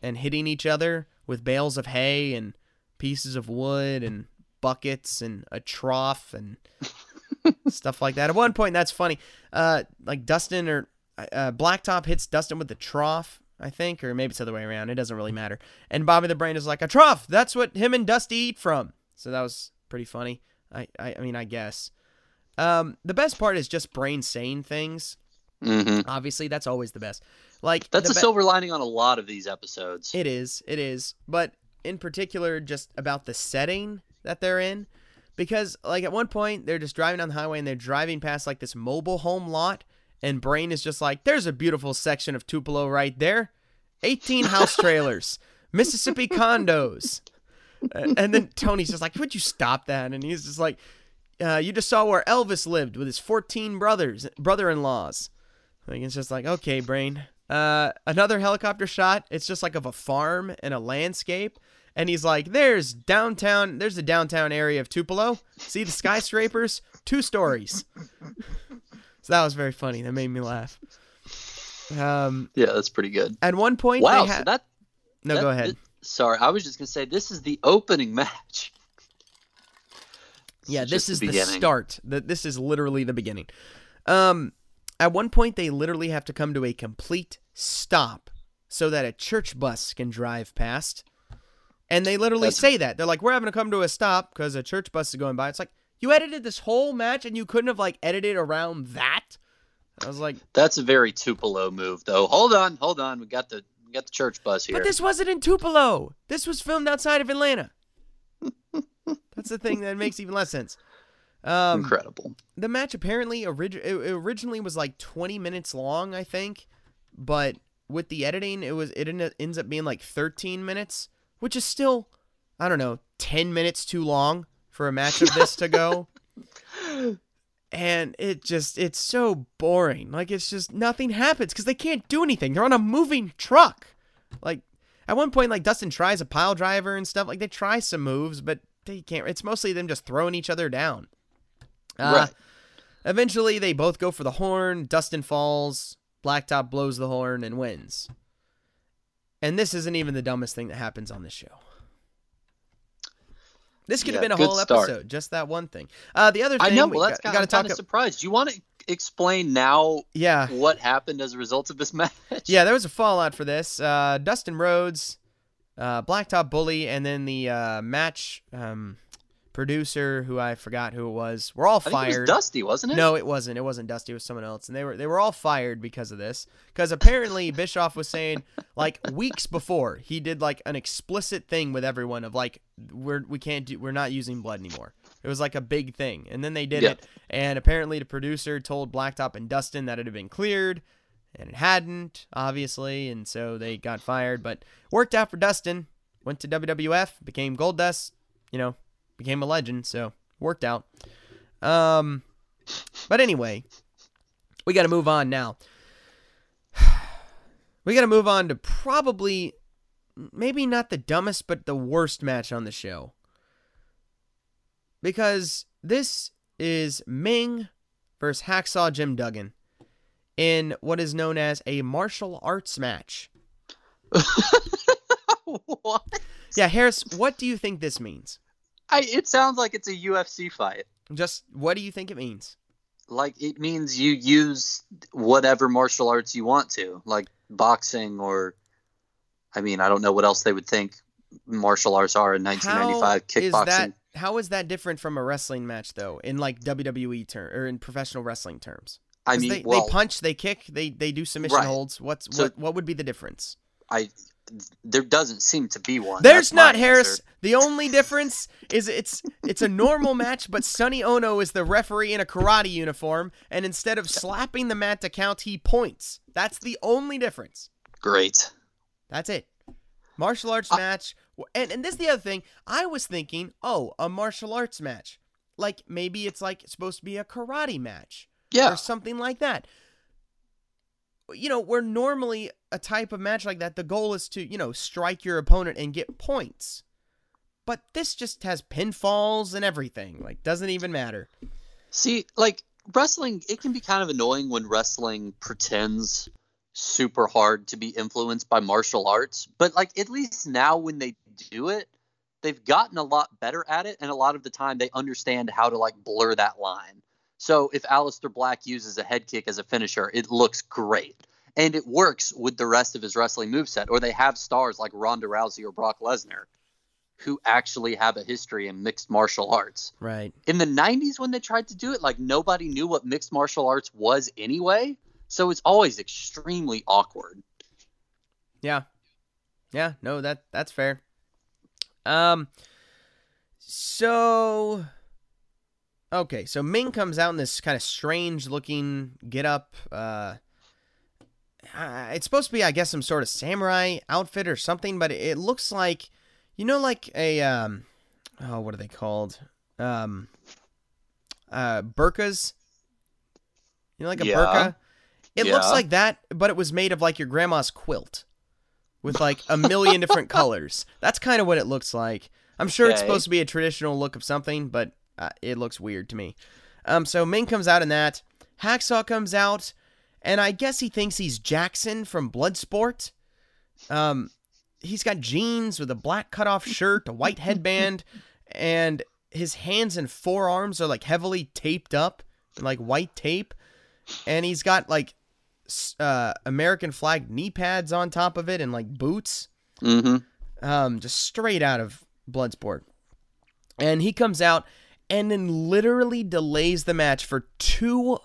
and hitting each other with bales of hay and pieces of wood and buckets and a trough and stuff like that. At one point, that's funny. Uh, like Dustin or uh, Blacktop hits Dustin with the trough, I think, or maybe it's the other way around. It doesn't really matter. And Bobby the Brain is like a trough. That's what him and Dusty eat from. So that was pretty funny. I, I, I mean, I guess. Um, the best part is just Brain saying things. Mm-hmm. Obviously, that's always the best. Like That's a be- silver lining on a lot of these episodes. It is. It is. But in particular, just about the setting that they're in. Because, like, at one point, they're just driving on the highway and they're driving past, like, this mobile home lot. And Brain is just like, there's a beautiful section of Tupelo right there. 18 house trailers, Mississippi condos. And then Tony's just like, "Would you stop that?" And he's just like, uh, "You just saw where Elvis lived with his 14 brothers, brother-in-laws." Like it's just like, okay, brain. Uh, another helicopter shot. It's just like of a farm and a landscape. And he's like, "There's downtown. There's the downtown area of Tupelo. See the skyscrapers? Two stories." So that was very funny. That made me laugh. Um, Yeah, that's pretty good. at one point, Wow, they so that no, that- go ahead. sorry, I was just gonna say this is the opening match. Yeah, It's this is the the, start. That this is literally the beginning. Um, at one point, they literally have to come to a complete stop so that a church bus can drive past. And they literally That's- say that they're like, "We're having to come to a stop because a church bus is going by." It's like you edited this whole match and you couldn't have like edited around that. I was like, That's a very Tupelo move, though. Hold on, hold on. We got the we got the church bus here. "But this wasn't in Tupelo. This was filmed outside of Atlanta." That's the thing that makes even less sense. Um, Incredible. the match apparently orig- originally was like 20 minutes long i think but with the editing it was it en- ends up being like 13 minutes which is still i don't know 10 minutes too long for a match of this to go and it just it's so boring like it's just nothing happens because they can't do anything they're on a moving truck like at one point like dustin tries a pile driver and stuff like they try some moves but they can't it's mostly them just throwing each other down uh, Right. Eventually, they both go for the horn. Dustin falls. Blacktop blows the horn and wins. And this isn't even the dumbest thing that happens on this show. This could have been a whole start. episode, just that one thing. Uh, the other I thing know. we Well, that's got, kind, to I'm kind talk. of surprised. Do you want to explain now yeah, what happened as a result of this match? yeah. There was a fallout for this. Uh, Dustin Rhodes, uh, Blacktop Bully, and then the uh, match um, producer, who I forgot who it was, were all I think it fired. was Dusty, wasn't it? No, it wasn't. It wasn't Dusty. It was someone else, and they were they were all fired because of this. Because apparently Bischoff was saying like weeks before he did like an explicit thing with everyone of like we're we can't do we're not using blood anymore. It was like a big thing, and then they did Yeah. it. And apparently the producer told Blacktop and Dustin that it had been cleared, and it hadn't, obviously, and so they got fired. But worked out for Dustin. Went to WWF, became Goldust. You know, became a legend. So worked out. Um. But anyway, we got to move on now. We got to move on to probably, maybe not the dumbest, but the worst match on the show. Because this is Meng versus Hacksaw Jim Duggan in what is known as a martial arts match. what? Yeah, Harris, what do you think this means? I, it sounds like it's a UFC fight. Just what do you think it means? Like it means you use whatever martial arts you want to, like boxing or. I mean, I don't know what else they would think martial arts are in 1995. How is Kickboxing. that how is that different from a wrestling match though in like WWE term or in professional wrestling terms? I mean, they, well, they punch, they kick, they they do submission Right. holds. What's So- what what would be the difference? I there doesn't seem to be one. There's That's not Harris. answer. The only difference is it's it's a normal match, but Sonny Onoo is the referee in a karate uniform, and instead of slapping the mat to count, he points. That's the only difference. Great. That's it. Martial arts Uh, match. And and this is the other thing. I was thinking, oh, a martial arts match. Like maybe it's like supposed to be a karate match Yeah. or something like that. You know, where normally a type of match like that, the goal is to, you know, strike your opponent and get points. But this just has pinfalls and everything. Like, doesn't even matter. See, like wrestling, it can be kind of annoying when wrestling pretends super hard to be influenced by martial arts. But like at least now when they do it, they've gotten a lot better at it, and a lot of the time they understand how to like blur that line. So if Aleister Black uses a head kick as a finisher, it looks great. And it works with the rest of his wrestling moveset. Or they have stars like Ronda Rousey or Brock Lesnar who actually have a history in mixed martial arts Right. in the 90s when they tried to do it like nobody knew what mixed martial arts was anyway so it's always extremely awkward Yeah. Yeah, no, that that's fair. Um so Okay, so Meng comes out in this kind of strange looking get up uh it's supposed to be, I guess, some sort of samurai outfit or something, but it looks like, You know, like a um, oh, what are they called? Um, uh, burkas. You know, like a Yeah. burqa. It looks like that, but it was made of like your grandma's quilt, with like a million different colors. That's kind of what it looks like. I'm sure it's supposed to be a traditional look of something, but uh, it looks weird to me. Um, so Meng comes out in that. Hacksaw comes out, and I guess he thinks he's Jackson from Bloodsport. Um, he's got jeans with a black cutoff shirt, a white headband, and his hands and forearms are like heavily taped up like white tape, and he's got like uh, American flag knee pads on top of it and like boots Mm-hmm. um, just straight out of Bloodsport. And he comes out and then literally delays the match for two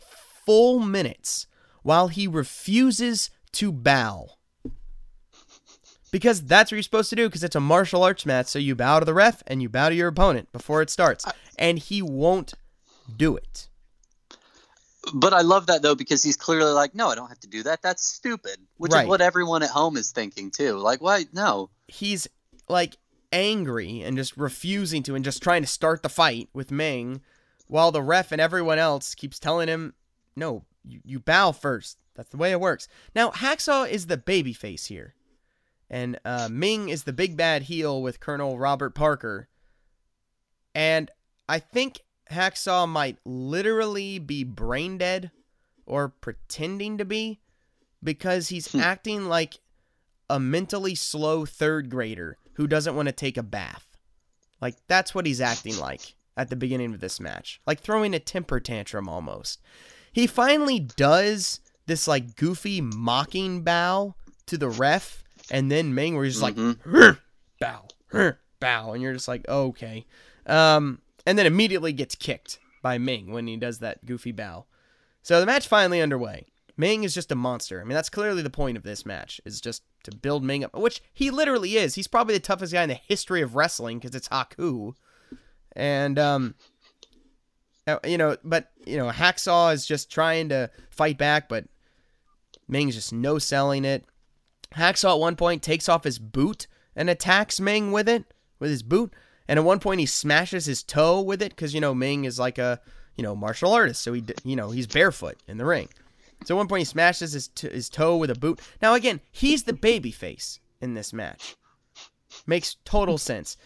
full minutes while he refuses to bow. Because that's what you're supposed to do, because it's a martial arts match. So you bow to the ref and you bow to your opponent before it starts. And he won't do it. But I love that though because he's clearly like, no, I don't have to do that. That's stupid. Which Right. is what everyone at home is thinking too. Like, why? No. he's like angry and just refusing to and just trying to start the fight with Meng while the ref and everyone else keeps telling him, no, you, you bow first. That's the way it works. Now, Hacksaw is the baby face here. And uh, Meng is the big bad heel with Colonel Robert Parker. And I think Hacksaw might literally be brain dead or pretending to be because he's acting like a mentally slow third grader who doesn't want to take a bath. Like that's what he's acting like at the beginning of this match. Like throwing a temper tantrum almost. He finally does this like goofy mocking bow to the ref and then Meng where he's just like "Huh, bow, huh, bow and you're just like, "Okay." Um and then immediately gets kicked by Meng when he does that goofy bow. So the match finally underway. Meng is just a monster. I mean, that's clearly the point of this match is just to build Meng up, which he literally is. He's probably the toughest guy in the history of wrestling because it's Haku. And um uh, you know, but you know, Hacksaw is just trying to fight back, but Meng's just no selling it. Hacksaw at one point takes off his boot and attacks Meng with it, with his boot. And at one point he smashes his toe with it because you know Meng is like a you know martial artist, so he you know he's barefoot in the ring. So at one point he smashes his t- his toe with a boot. Now again, he's the baby face in this match. Makes total sense.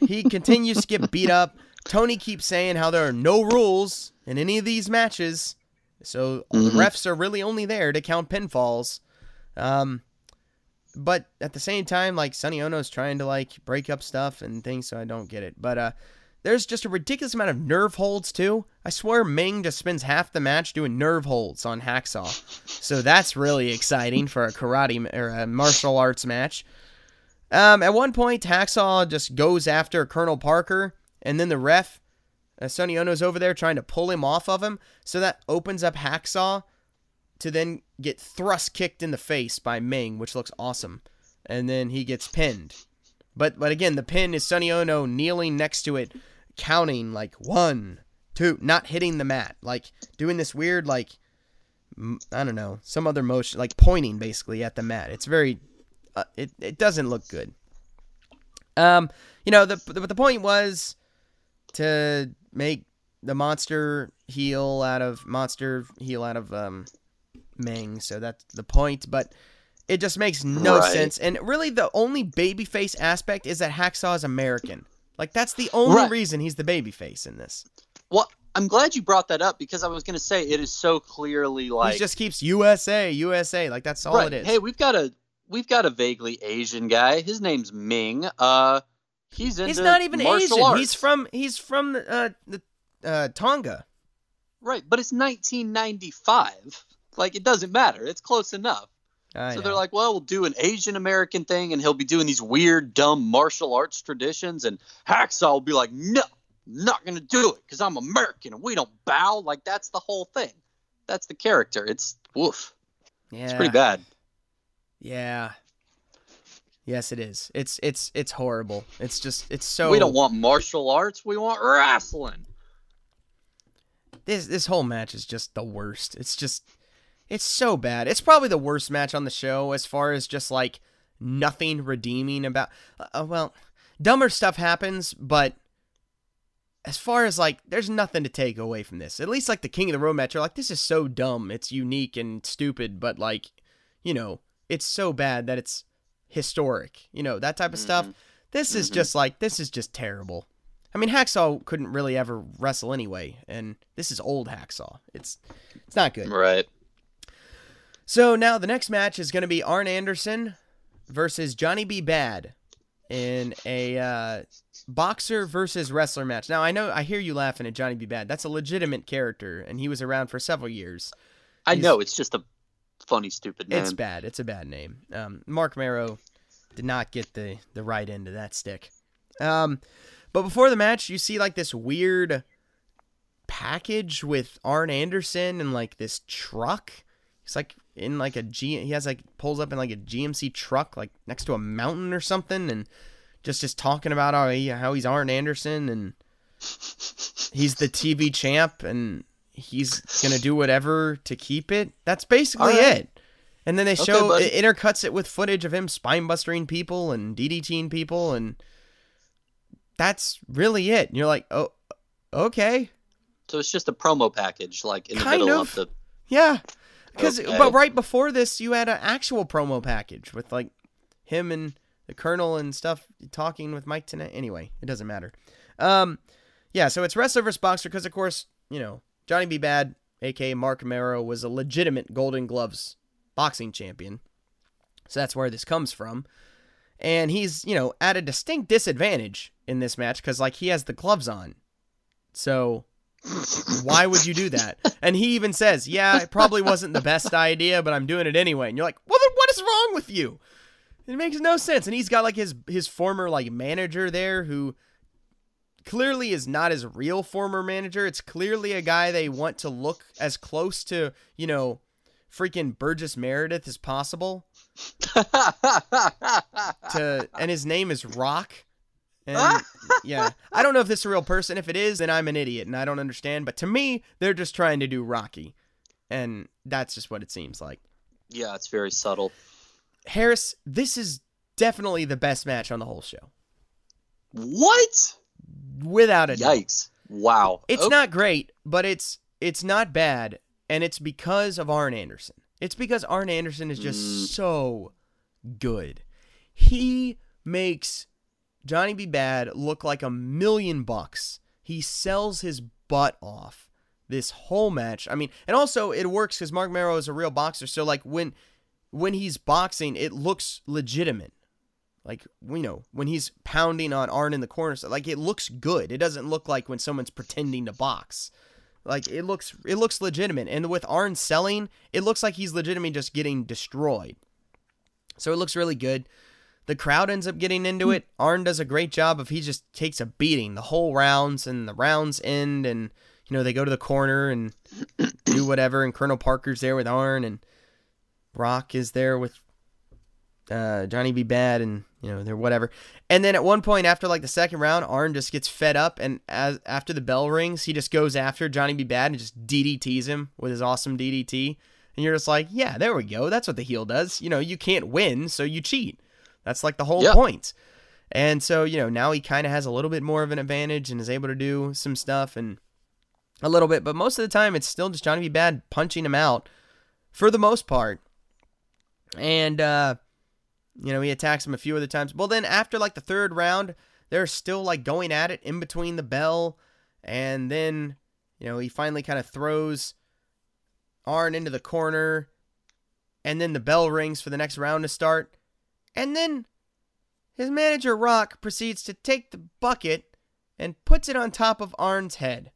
He continues to get beat up. Tony keeps saying how there are no rules in any of these matches, so the refs are really only there to count pinfalls. Um, but at the same time, like Sonny Onoo's trying to like break up stuff and things, so I don't get it. But uh, there's just a ridiculous amount of nerve holds too. I swear Meng just spends half the match doing nerve holds on Hacksaw, so that's really exciting for a karate or a martial arts match. Um, at one point, Hacksaw just goes after Colonel Parker, and then the ref, uh, Sonny Onoo's over there trying to pull him off of him, so that opens up Hacksaw to then get thrust kicked in the face by Meng, which looks awesome, and then he gets pinned. But but again, the pin is Sonny Onoo kneeling next to it, counting like one, two, not hitting the mat, like doing this weird like I don't know some other motion, like pointing basically at the mat. It's very, uh, it it doesn't look good. Um, you know the the, the point was to make the monster heel out of monster heel out of um Meng, so that's the point. But it just makes no Right. sense. And really, the only babyface aspect is that Hacksaw is American. Like that's the only Right. reason he's the babyface in this. Well, I'm glad you brought that up because I was going to say it is so clearly like he just keeps USA, USA. Like that's all right. it is. Hey, we've got a we've got a vaguely Asian guy. His name's Meng. Uh, he's into he's not even Asian. Arts. He's from he's from uh, the uh, Tonga. right, but it's 1995. Like it doesn't matter. It's close enough. I so know. they're like, well, we'll do an Asian American thing, and he'll be doing these weird, dumb martial arts traditions, and Hacksaw will be like, no, not gonna do it because I'm American and we don't bow. Like that's the whole thing. That's the character. It's woof. yeah, It's pretty bad. Yeah. Yes, it is. It's it's it's horrible. It's just it's so. We don't want martial arts. We want wrestling. this this whole match is just the worst. It's just it's so bad. It's probably the worst match on the show as far as just like nothing redeeming about uh, uh, well, dumber stuff happens, but as far as like, there's nothing to take away from this. At least like the King of the Road match, you're like, this is so dumb. It's unique and stupid, but like, you know, it's so bad that it's historic. You know, that type of stuff. Mm-hmm. This is mm-hmm. just like, this is just terrible. I mean, Hacksaw couldn't really ever wrestle anyway, and this is old Hacksaw. It's it's not good. Right. So now the next match is going to be Arn Anderson versus Johnny B. Badd in a uh, boxer versus wrestler match. Now I know I hear you laughing at Johnny B. Badd. That's a legitimate character, and he was around for several years. I He's- know it's just a funny, stupid name. It's bad. It's a bad name. Um, Marc Mero did not get the the right end of that stick. Um, but before the match, you see like this weird package with Arn Anderson and like this truck. It's like in like a G. He has like pulls up in like a GMC truck, like next to a mountain or something, and just just talking about how he how he's Arn Anderson and he's the TV champ and he's gonna do whatever to keep it. That's basically All right. it. And then they show buddy. it intercuts it with footage of him spine bustering people and DDTing people, and that's really it. And you're like, oh, okay, So it's just a promo package, like in the middle of. of, the. yeah. Because Okay. but right before this, you had an actual promo package with like him and the Colonel and stuff talking with Mike Tenay. Anyway, it doesn't matter. Um, yeah. So it's wrestler versus boxer because of course you know Johnny B. Badd, aka Marc Mero, was a legitimate Golden Gloves boxing champion. So that's where this comes from. And he's, you know, at a distinct disadvantage in this match because, like, he has the gloves on. So why would you do that? And he even says, yeah, it probably wasn't the best idea, but I'm doing it anyway. And you're like, well, then what is wrong with you? It makes no sense. And he's got, like, his, his former, like, manager there who clearly is not his real former manager. It's clearly a guy they want to look as close to, you know, freaking Burgess Meredith as possible. to and his name is Rock. And yeah, I don't know if this is a real person. If it is, then I'm an idiot and I don't understand. But to me, they're just trying to do Rocky, and that's just what it seems like. Yeah, it's very subtle. Harris, this is definitely the best match on the whole show, What? without a doubt. Yikes! Wow. It's Okay. not great, but it's it's not bad, and it's because of Arn Anderson. It's because Arn Anderson is just Mm. so good. He makes Johnny B. Badd look like a million bucks. He sells his butt off this whole match. I mean, and also it works because Marc Mero is a real boxer. So like when when he's boxing, it looks legitimate. Like you know when he's pounding on Arn in the corner, so like it looks good. It doesn't look like when someone's pretending to box. Like it looks it looks legitimate. And with Arn selling, it looks like he's legitimately just getting destroyed. So it looks really good. The crowd ends up getting into it. Arn does a great job of he just takes a beating the whole rounds and the rounds end and you know they go to the corner and do whatever and Colonel Parker's there with Arn and Rock is there with uh, Johnny B. Badd and you know they're whatever. And then at one point after like the second round, Arn just gets fed up and as after the bell rings, he just goes after Johnny B. Badd and just DDTs him with his awesome DDT. And you're just like, yeah, there we go. That's what the heel does. You know, you can't win, so you cheat. That's like the whole Yeah. point. And so, you know, now he kind of has a little bit more of an advantage and is able to do some stuff and a little bit, but most of the time it's still just Johnny B. Badd punching him out for the most part. And uh you know, he attacks him a few other times. Well, then after like the third round, they're still like going at it in between the bell and then, you know, he finally kind of throws Arn into the corner and then the bell rings for the next round to start. And then his manager Rock proceeds to take the bucket and puts it on top of Arn's head.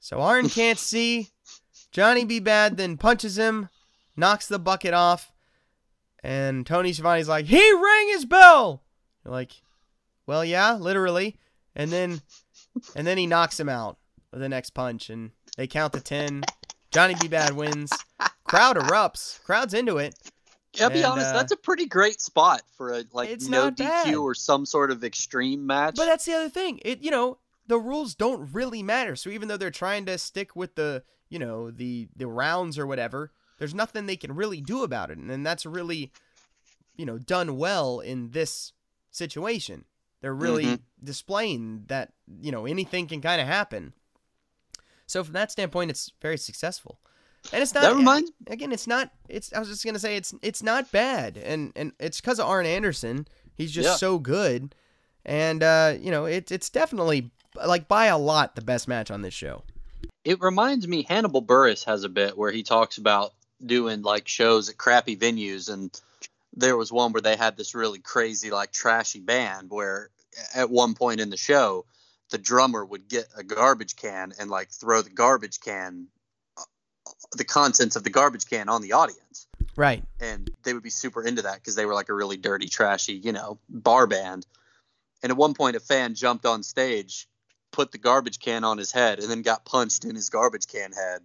So Arn can't see. Johnny B. Badd then punches him, knocks the bucket off, and Tony Schiavone's like, he rang his bell. You're like, well, yeah, literally. And then, and then he knocks him out with the next punch, and they count to ten. Johnny B. Badd wins. Crowd erupts. Crowd's into it. Yeah, be And, honest, uh, that's a pretty great spot for a like It's no DQ bad. or some sort of extreme match. But that's the other thing. It you know the rules don't really matter. So even though they're trying to stick with the you know the the rounds or whatever, there's nothing they can really do about it, and that's really you know done well in this situation. They're really Mhm. displaying that you know anything can kind of happen. So from that standpoint, it's very successful, and it's not. That reminds- again, it's not. It's. I was just gonna say it's. It's not bad, and and it's because of Arn Anderson. He's just Yeah. so good, and uh, you know it's it's definitely like by a lot the best match on this show. It reminds me Hannibal Buress has a bit where he talks about doing like shows at crappy venues and there was one where they had this really crazy like trashy band where at one point in the show the drummer would get a garbage can and like throw the garbage can the contents of the garbage can on the audience Right. and they would be super into that because they were like a really dirty, trashy, you know, bar band. And at one point, a fan jumped on stage, put the garbage can on his head, and then got punched in his garbage can head.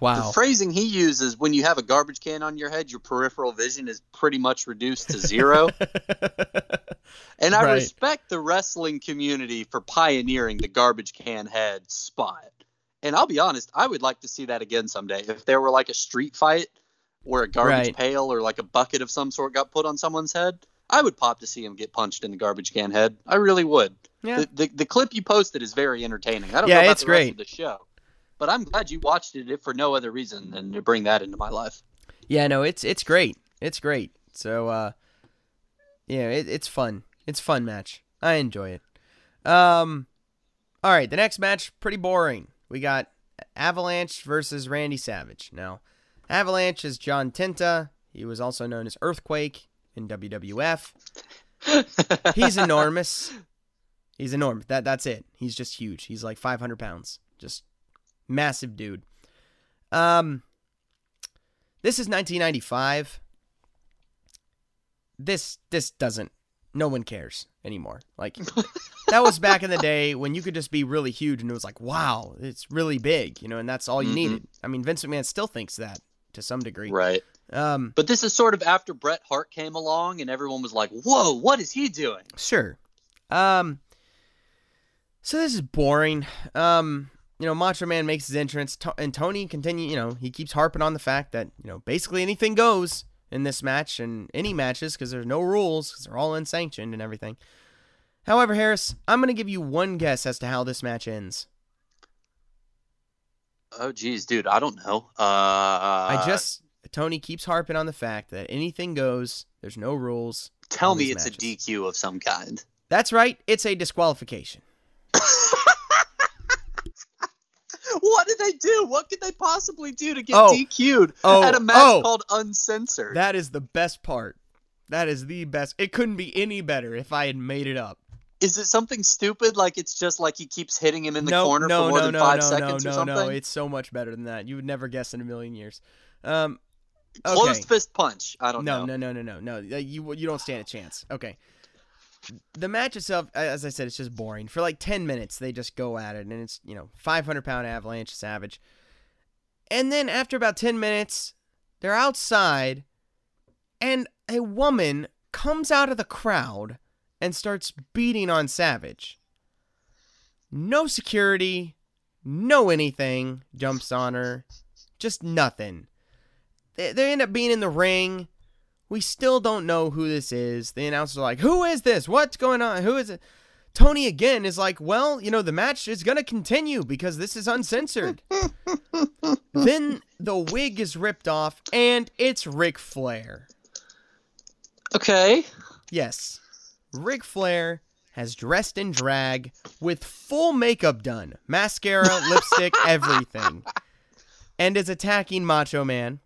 Wow. The phrasing he uses when you have a garbage can on your head, your peripheral vision is pretty much reduced to zero. and I Right. respect the wrestling community for pioneering the garbage can head spot. And I'll be honest, I would like to see that again someday. If there were like a street fight where a garbage Right. pail or like a bucket of some sort got put on someone's head, I would pop to see him get punched in the garbage can head. I really would. Yeah. The, the, the clip you posted is very entertaining. I don't Yeah, know about it's the rest great. of the show, but I'm glad you watched it if for no other reason than to bring that into my life. Yeah, no, it's it's great. It's great. So uh yeah, it, it's fun. It's a fun match. I enjoy it. Um all right, the next match pretty boring. We got Avalanche versus Randy Savage. Now, Avalanche is John Tenta. He was also known as Earthquake in WWF. He's enormous. He's enormous. That that's it. He's just huge. He's like 500 pounds. Just massive dude. Um, this is 1995. This this doesn't. No one cares anymore. Like that was back in the day when you could just be really huge and it was like, wow, it's really big, you know, and that's all you Mhm. needed. I mean, Vince McMahon still thinks that to some degree. right. Um, But this is sort of after Bret Hart came along and everyone was like, whoa, what is he doing? Sure. Um so this is boring. Um you know, Macho Man makes his entrance and Tony continue, you know, he keeps harping on the fact that, you know, basically anything goes in this match and any matches because there's no rules because they're all unsanctioned and everything. However, Harris, I'm going to give you one guess as to how this match ends. Oh, geez, dude, I don't know. Uh, I just Tony keeps harping on the fact that anything goes, there's no rules. tell me it's matches. a DQ of some kind. That's right, it's a disqualification. What did they do? What could they possibly do to get Oh. DQ'd Oh. at a match Oh. called Uncensored? That is the best part. That is the best. It couldn't be any better if I had made it up. Is it something stupid like it's just like he keeps hitting him in the no, corner no, for more no, than no, five no, seconds no, or no, something? no. It's so much better than that. You would never guess in a million years. Um, okay. Closed fist punch. I don't no, know. no, no, no, no, no. Uh, You you don't stand a chance. Okay. The match itself, as I said, it's just boring. For like ten minutes, they just go at it, and it's you know five hundred pound avalanche savage, and then after about ten minutes, they're outside, and a woman comes out of the crowd and starts beating on Savage. No security, no anything jumps on her, just nothing. They, they end up being in the ring. We still don't know who this is. The announcers are like, "Who is this? What's going on? Who is it?" Tony again is like, "Well, you know, the match is gonna continue because this is uncensored." then the wig is ripped off, and it's Ric Flair. Okay. Yes, Ric Flair has dressed in drag with full makeup done, mascara, lipstick, everything, and is attacking Macho Man.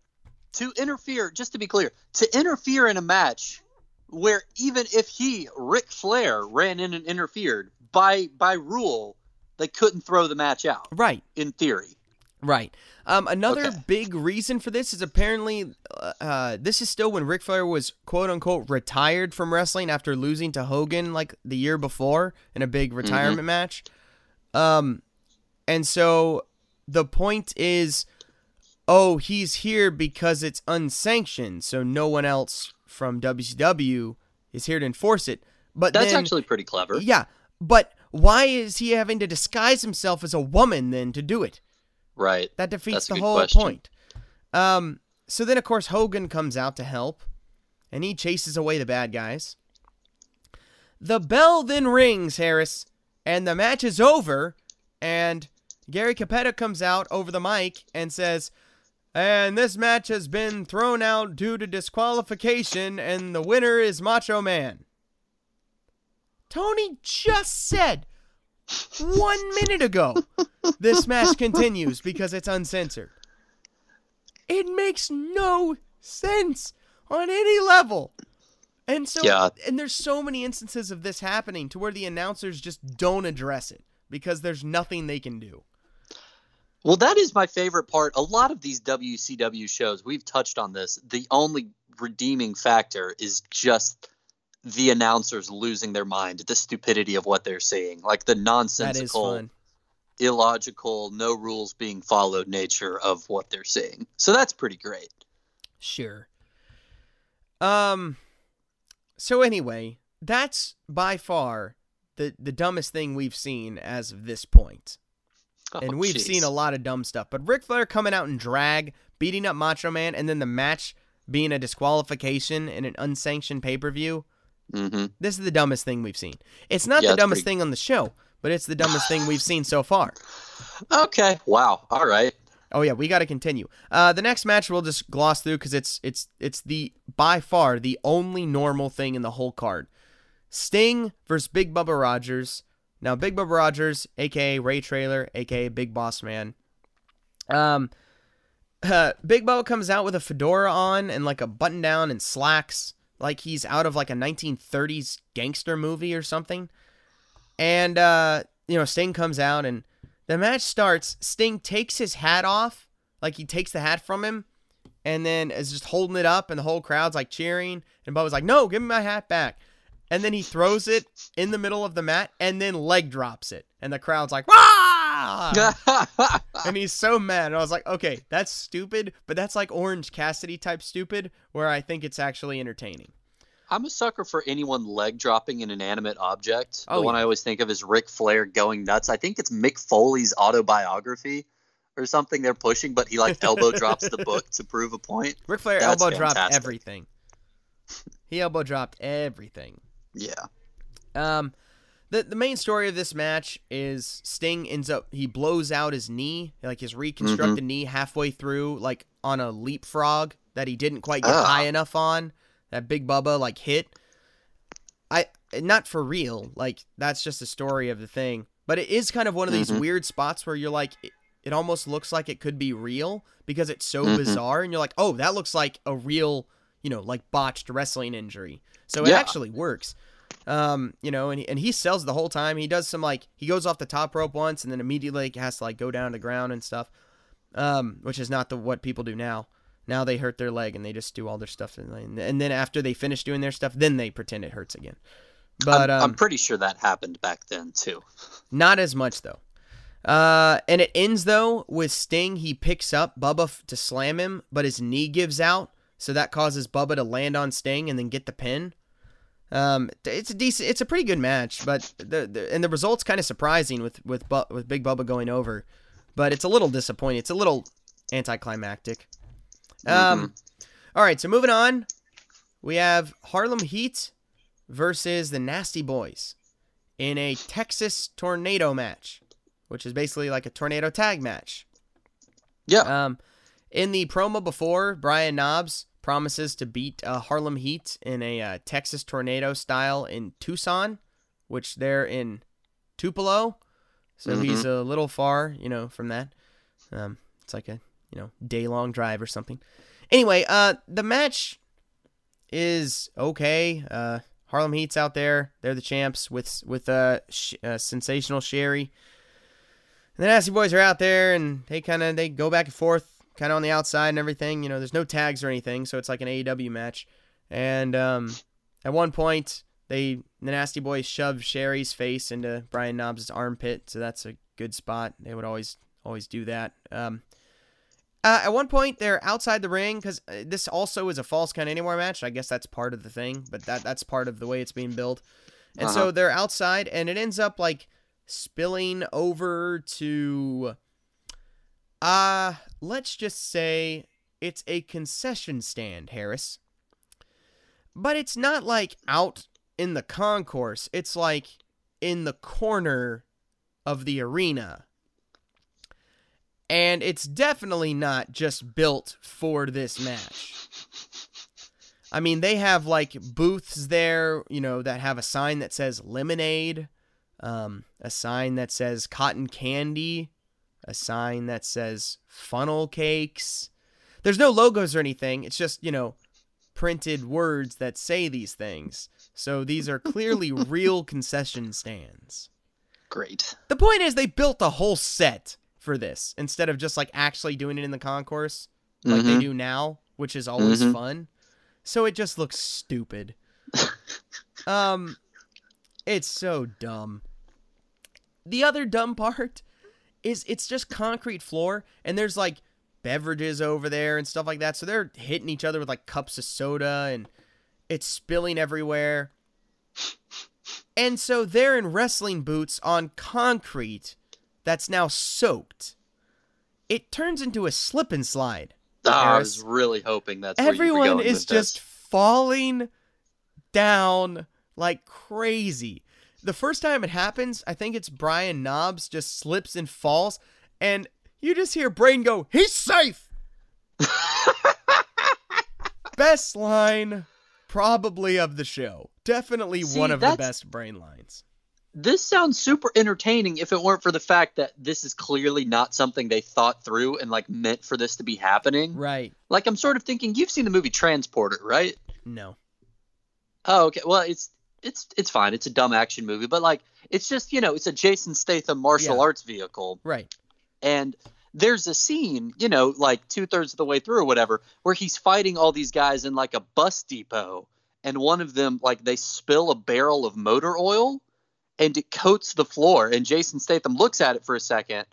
To interfere, just to be clear, to interfere in a match where even if he, Ric Flair, ran in and interfered, by by rule, they couldn't throw the match out. Right. In theory. Right. Um, another Okay. big reason for this is apparently uh, uh, this is still when Ric Flair was quote unquote retired from wrestling after losing to Hogan like the year before in a big retirement match. Um, and so the point is, oh, he's here because it's unsanctioned, so no one else from WCW is here to enforce it. But That's then, actually pretty clever. yeah. But why is he having to disguise himself as a woman then to do it? Right. That defeats the whole question. point. Um, so then, of course, Hogan comes out to help, and he chases away the bad guys. The bell then rings, Harris, and the match is over. And Gary Cappetta comes out over the mic and says, and this match has been thrown out due to disqualification, and the winner is Macho Man. Tony just said one minute ago this match continues because it's uncensored. It makes no sense on any level. And so Yeah. and there's so many instances of this happening to where the announcers just don't address it because there's nothing they can do. Well, that is my favorite part. A lot of these WCW shows, we've touched on this. The only redeeming factor is just the announcers losing their mind, the stupidity of what they're saying, like the nonsensical, illogical, no rules being followed nature of what they're saying. So that's pretty great. Sure. Um so anyway, that's by far the the dumbest thing we've seen as of this point. And Oh, we've jeez. seen a lot of dumb stuff. But Ric Flair coming out in drag, beating up Macho Man, and then the match being a disqualification in an unsanctioned pay per view. Mhm. This is the dumbest thing we've seen. It's not Yeah, the dumbest pretty- thing on the show, but it's the dumbest thing we've seen so far. Okay. Wow. All right. Oh yeah, we got to continue. Uh, the next match we'll just gloss through because it's it's it's the by far the only normal thing in the whole card. Sting versus Big Bubba Rogers. Now Big Bubba Rogers, aka Ray Traylor, aka Big Boss Man. Um, uh, Big Bubba comes out with a fedora on and like a button down and slacks, like he's out of like a 1930s gangster movie or something. And uh, you know, Sting comes out and the match starts. Sting takes his hat off, like he takes the hat from him, and then is just holding it up, and the whole crowd's like cheering. And Bubba's like, "No, give me my hat back." And then he throws it in the middle of the mat, and then leg drops it, and the crowd's like, "Rah!" and he's so mad. And I was like, "Okay, that's stupid, but that's like Orange Cassidy type stupid, where I think it's actually entertaining." I'm a sucker for anyone leg dropping an inanimate object. Oh, the one yeah. I always think of is Ric Flair going nuts. I think it's Mick Foley's autobiography or something they're pushing, but he like elbow drops the book to prove a point. Ric Flair That's elbow dropped everything. He elbow dropped everything. Yeah. Um, the the main story of this match is Sting ends up he blows out his knee, like his reconstructed knee halfway through, like on a leapfrog that he didn't quite get Ah. high enough on. That Big Bubba like hit. I not for real, like that's just a story of the thing. But it is kind of one of these Mhm. weird spots where you're like, it, it almost looks like it could be real because it's so Mhm. bizarre, and you're like, oh, that looks like a real, you know, like botched wrestling injury. So it Yeah. actually works. Um, you know, and he, and he sells the whole time. He does some like he goes off the top rope once and then immediately like, has to like go down to the ground and stuff. Um, which is not the what people do now. Now they hurt their leg and they just do all their stuff and, and then after they finish doing their stuff, then they pretend it hurts again. But I'm, um, I'm pretty sure that happened back then too. not as much though. Uh, and it ends though with Sting. He picks up Bubba f- to slam him, but his knee gives out, so that causes Bubba to land on Sting and then get the pin. Um, it's a decent, it's a pretty good match, but the, the and the result's kind of surprising with with Bu- with Big Bubba going over, but it's a little disappointing. It's a little anticlimactic. Um, all right, so moving on, we have Harlem Heat versus the Nasty Boys in a Texas tornado match, which is basically like a tornado tag match. Yeah. Um, in the promo before, Brian Knobbs promises to beat uh, Harlem Heat in a uh, Texas tornado style in Tucson, which they're in Tupelo, so he's a little far, you know, from that. Um, it's like a you know day long drive or something. Anyway, uh, the match is okay. Uh, Harlem Heat's out there; they're the champs with with uh, sh- uh sensational Sherri. And the Nasty Boys are out there, and they kind of they go back and forth, kind of on the outside and everything. You know, there's no tags or anything, so it's like an AEW match. And um, at one point, they the Nasty Boys shove Sherri's face into Brian Knobbs' armpit, so that's a good spot. They would always always do that. Um, uh, at one point, they're outside the ring because this also is a false count anywhere match. I guess that's part of the thing, but that that's part of the way it's being built. And so Uh-huh. they're outside, and it ends up like spilling over to uh let's just say it's a concession stand, Harris. But it's not like out in the concourse, it's like in the corner of the arena. And it's definitely not just built for this match. I mean, they have like booths there, you know, that have a sign that says lemonade, um, a sign that says cotton candy, a sign that says funnel cakes. There's no logos or anything. It's just, you know, printed words that say these things. So these are clearly real concession stands. Great. The point is, they built a whole set for this instead of just like actually doing it in the concourse like they Mhm. do now, which is always Mhm. fun. So it just looks stupid. um, it's so dumb. The other dumb part is it's just concrete floor, and there's like beverages over there and stuff like that. So they're hitting each other with like cups of soda, and it's spilling everywhere. And so they're in wrestling boots on concrete that's now soaked. It turns into a slip and slide. Ah, I was really hoping that's where you were Everyone is just this. falling down like crazy. The first time it happens, I think it's Brian Knobbs just slips and falls, and you just hear Brain go, "He's safe." Best line, probably of the show. Definitely See, one of the best Brain lines. This sounds super entertaining if it weren't for the fact that this is clearly not something they thought through and like meant for this to be happening. Right? Like I'm sort of thinking you've seen the movie Transporter, right? No. Oh, okay. Well, it's it's it's fine. It's a dumb action movie, but like it's just, you know, it's a Jason Statham martial Yeah. arts vehicle. Right. and there's a scene, you know, like two thirds of the way through or whatever, where he's fighting all these guys in like a bus depot, and one of them, like, they spill a barrel of motor oil, and it coats the floor, and Jason Statham looks at it for a second,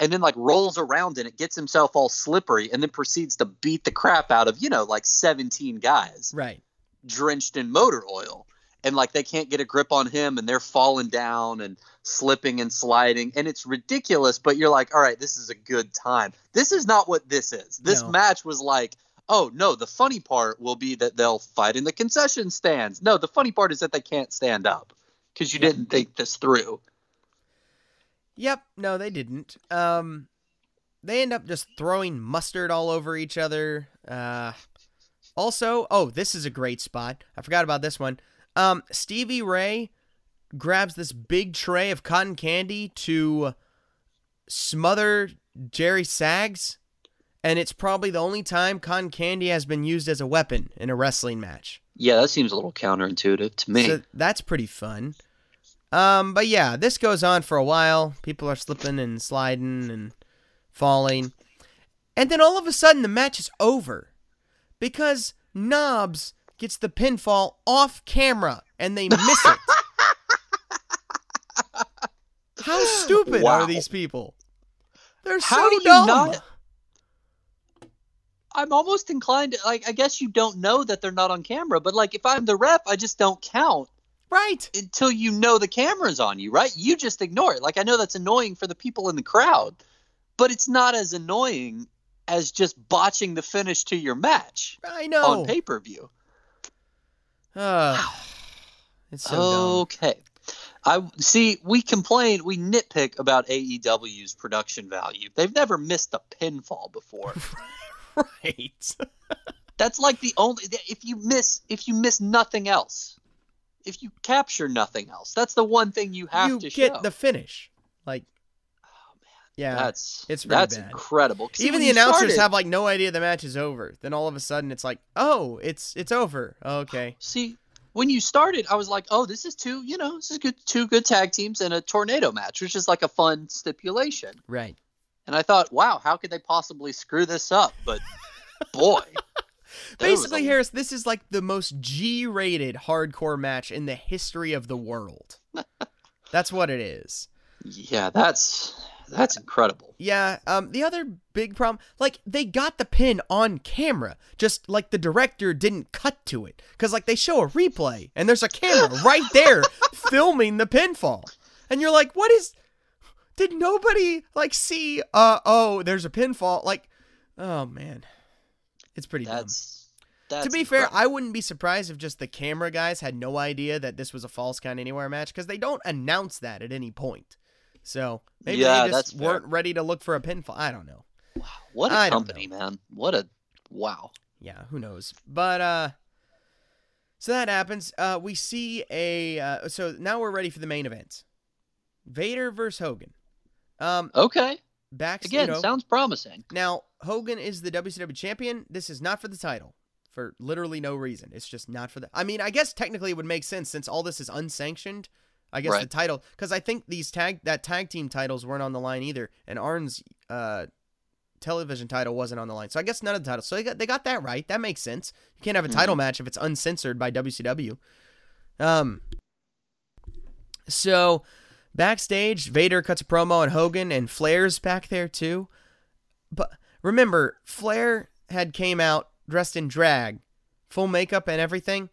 and then like rolls around in it, gets himself all slippery, and then proceeds to beat the crap out of, you know, like 17 guys Right. drenched in motor oil and like they can't get a grip on him and they're falling down and slipping and sliding and it's ridiculous but you're like all right this is a good time this is not what this is this No. match was like oh no the funny part will be that they'll fight in the concession stands no the funny part is that they can't stand up because you didn't think this through Yep, no, they didn't. Um, they end up just throwing mustard all over each other. Uh, also, oh, this is a great spot. I forgot about this one. Um, Stevie Ray grabs this big tray of cotton candy to smother Jerry Sags, and it's probably the only time cotton candy has been used as a weapon in a wrestling match. yeah that seems a little counterintuitive to me So that's pretty fun. Um, but yeah, this goes on for a while. People are slipping and sliding and falling. And then all of a sudden the match is over. Because Knobbs gets the pinfall off camera and they miss it. How stupid Wow. are these people? They're so How do you dumb. not- I'm almost inclined to like I guess you don't know that they're not on camera, but like if I'm the rep, I just don't count Right. until you know the camera's on you, right? You just ignore it. Like I know that's annoying for the people in the crowd, but it's not as annoying as just botching the finish to your match I know. on pay-per-view. Ah, Ugh. it's so dumb. okay. I see we complain, we nitpick about AEW's production value. They've never missed a pinfall before. Right. That's like the only if you miss if you miss nothing else. If you capture nothing else, that's the one thing you have you to get show. the finish. Like, yeah. that's it's that's bad. incredible. Even the announcers started- have like no idea the match is over. Then all of a sudden it's like, oh, it's it's over. Oh, okay. See, when you started, I was like, "Oh, this is two, you know, this is good, two good tag teams and a tornado match, which is like a fun stipulation." Right. And I thought, "Wow, how could they possibly screw this up?" But boy, Basically, a- Harris, this is like the most G-rated hardcore match in the history of the world. That's what it is. yeah, that's that's incredible. Yeah. Um. The other big problem, like they got the pin on camera, just like the director didn't cut to it, because like they show a replay and there's a camera right there filming the pinfall, and you're like, what is? Did nobody like see? Uh oh, there's a pinfall. Like, oh man, it's pretty dumb. That's That's to be fair. I wouldn't be surprised if just the camera guys had no idea that this was a false count anywhere match because they don't announce that at any point. So maybe Yeah, they just weren't ready to look for a pinfall. I don't know. what a I company, man. What a wow. Yeah, who knows? But uh, so that happens. Uh, we see a uh, so now we're ready for the main event. Vader versus Hogan. Um, Okay. back Again, you know, sounds promising. Now, Hogan is the WCW champion. This is not for the title for literally no reason. It's just not for the. I mean, I guess technically it would make sense since all this is unsanctioned. I guess the title because I think these tag that tag team titles weren't on the line either, and Arn's uh, television title wasn't on the line. So I guess none of the titles. So they got they got that right. That makes sense. You can't have a title match if it's uncensored by WCW. Um. So backstage, Vader cuts a promo on Hogan, and Flair's back there too. But remember, Flair had came out dressed in drag, full makeup and everything.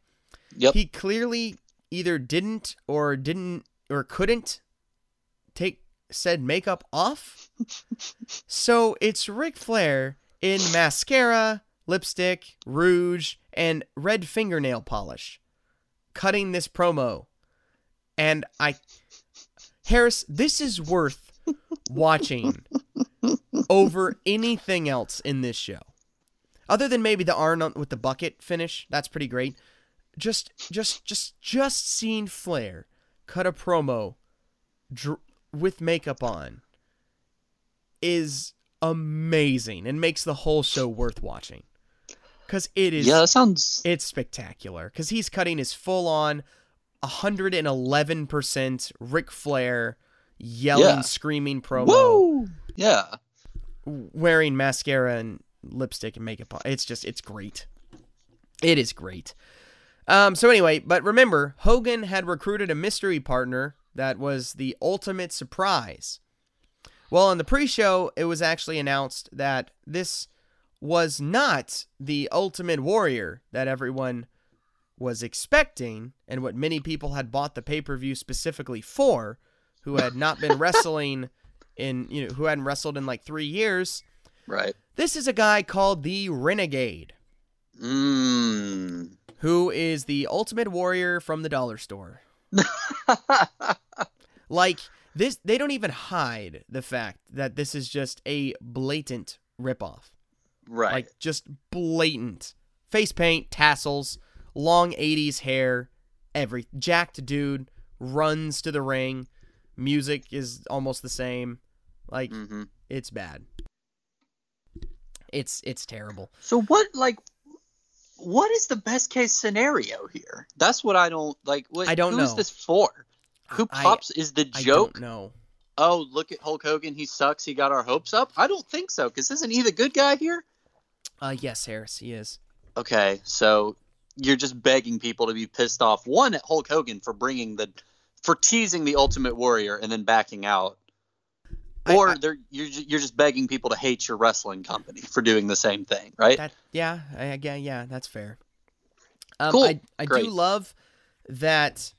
Yep. He clearly either didn't or didn't or couldn't take said makeup off. so it's Ric Flair in mascara, lipstick, rouge, and red fingernail polish cutting this promo. And I Harris, this is worth watching over anything else in this show. Other than maybe the Arn with the bucket finish, that's pretty great. Just, just, just, just seeing Flair cut a promo dr- with makeup on is amazing and makes the whole show worth watching. Cause it is, yeah, that sounds it's spectacular. Cause he's cutting his full on 111% Ric Flair yelling, Yeah. screaming promo Woo! Yeah. wearing mascara and lipstick and makeup on. It's just it's great. It is great. Um so anyway, but remember, Hogan had recruited a mystery partner that was the ultimate surprise. Well, on the pre-show, it was actually announced that this was not the ultimate warrior that everyone was expecting and what many people had bought the pay-per-view specifically for, who had not been wrestling in, you know, who hadn't wrestled in like 3 years. Right. This is a guy called the Renegade, Mmm. Who is the ultimate warrior from the dollar store. like this they don't even hide the fact that this is just a blatant ripoff. Right. Like just blatant. Face paint, tassels, long 80s hair, every jacked dude runs to the ring. Music is almost the same. Like hmm it's bad. It's it's terrible. So what like what is the best case scenario here? That's what I don't like. What, I don't who's know. this for? Who I- pops is the joke? don't. Oh, look at Hulk Hogan. He sucks. He got our hopes up. I don't think so. Because isn't he the good guy here? Uh, yes, Harris, he is. Okay, so you're just begging people to be pissed off. One at Hulk Hogan for bringing the, for teasing the Ultimate Warrior and then backing out, I- or I- they're you're you're just begging people to hate your wrestling company for doing the same thing, right? That yeah, I, yeah, yeah, that's fair. Um, Cool. I I Great. do love that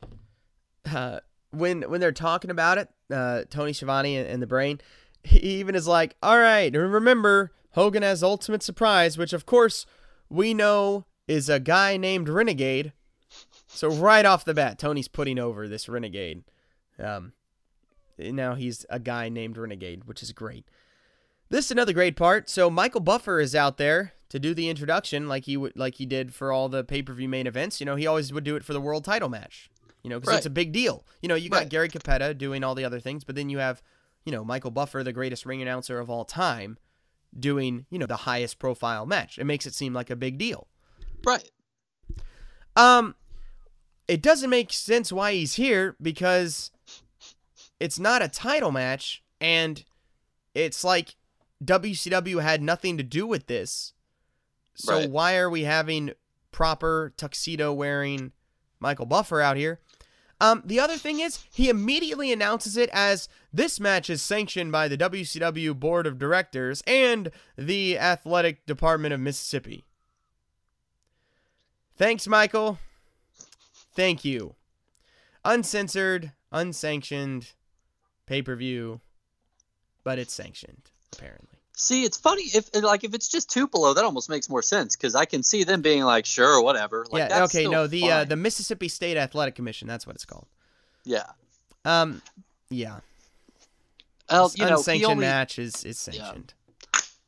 uh, when when they're talking about it, uh, Tony Schiavone and, and the Brain, he even is like, "All right, remember Hogan has Ultimate Surprise, which of course we know is a guy named Renegade." So right off the bat, Tony's putting over this Renegade. Um, now he's a guy named Renegade, which is great. This is another great part. So Michael Buffer is out there to do the introduction, like he would, like he did for all the pay per view main events. You know, he always would do it for the world title match. You know, because it's a big deal. You know, you got Right. Gary Cappetta doing all the other things, but then you have, you know, Michael Buffer, the greatest ring announcer of all time, doing you know the highest profile match. It makes it seem like a big deal. Right. Um, it doesn't make sense why he's here because it's not a title match, and it's like WCW had nothing to do with this. So Right. why are we having proper tuxedo wearing Michael Buffer out here? Um, the other thing is he immediately announces it as this match is sanctioned by the WCW Board of Directors and the Athletic Department of Mississippi. Thanks, Michael. Thank you. Uncensored, unsanctioned pay per view, but it's sanctioned, apparently. See, it's funny if like if it's just Tupelo, that almost makes more sense because I can see them being like, sure, whatever. Like, yeah. that's Okay. No. The uh, the Mississippi State Athletic Commission. That's what it's called. yeah. Um. Yeah. Well, you know, unsanctioned only, match is is sanctioned.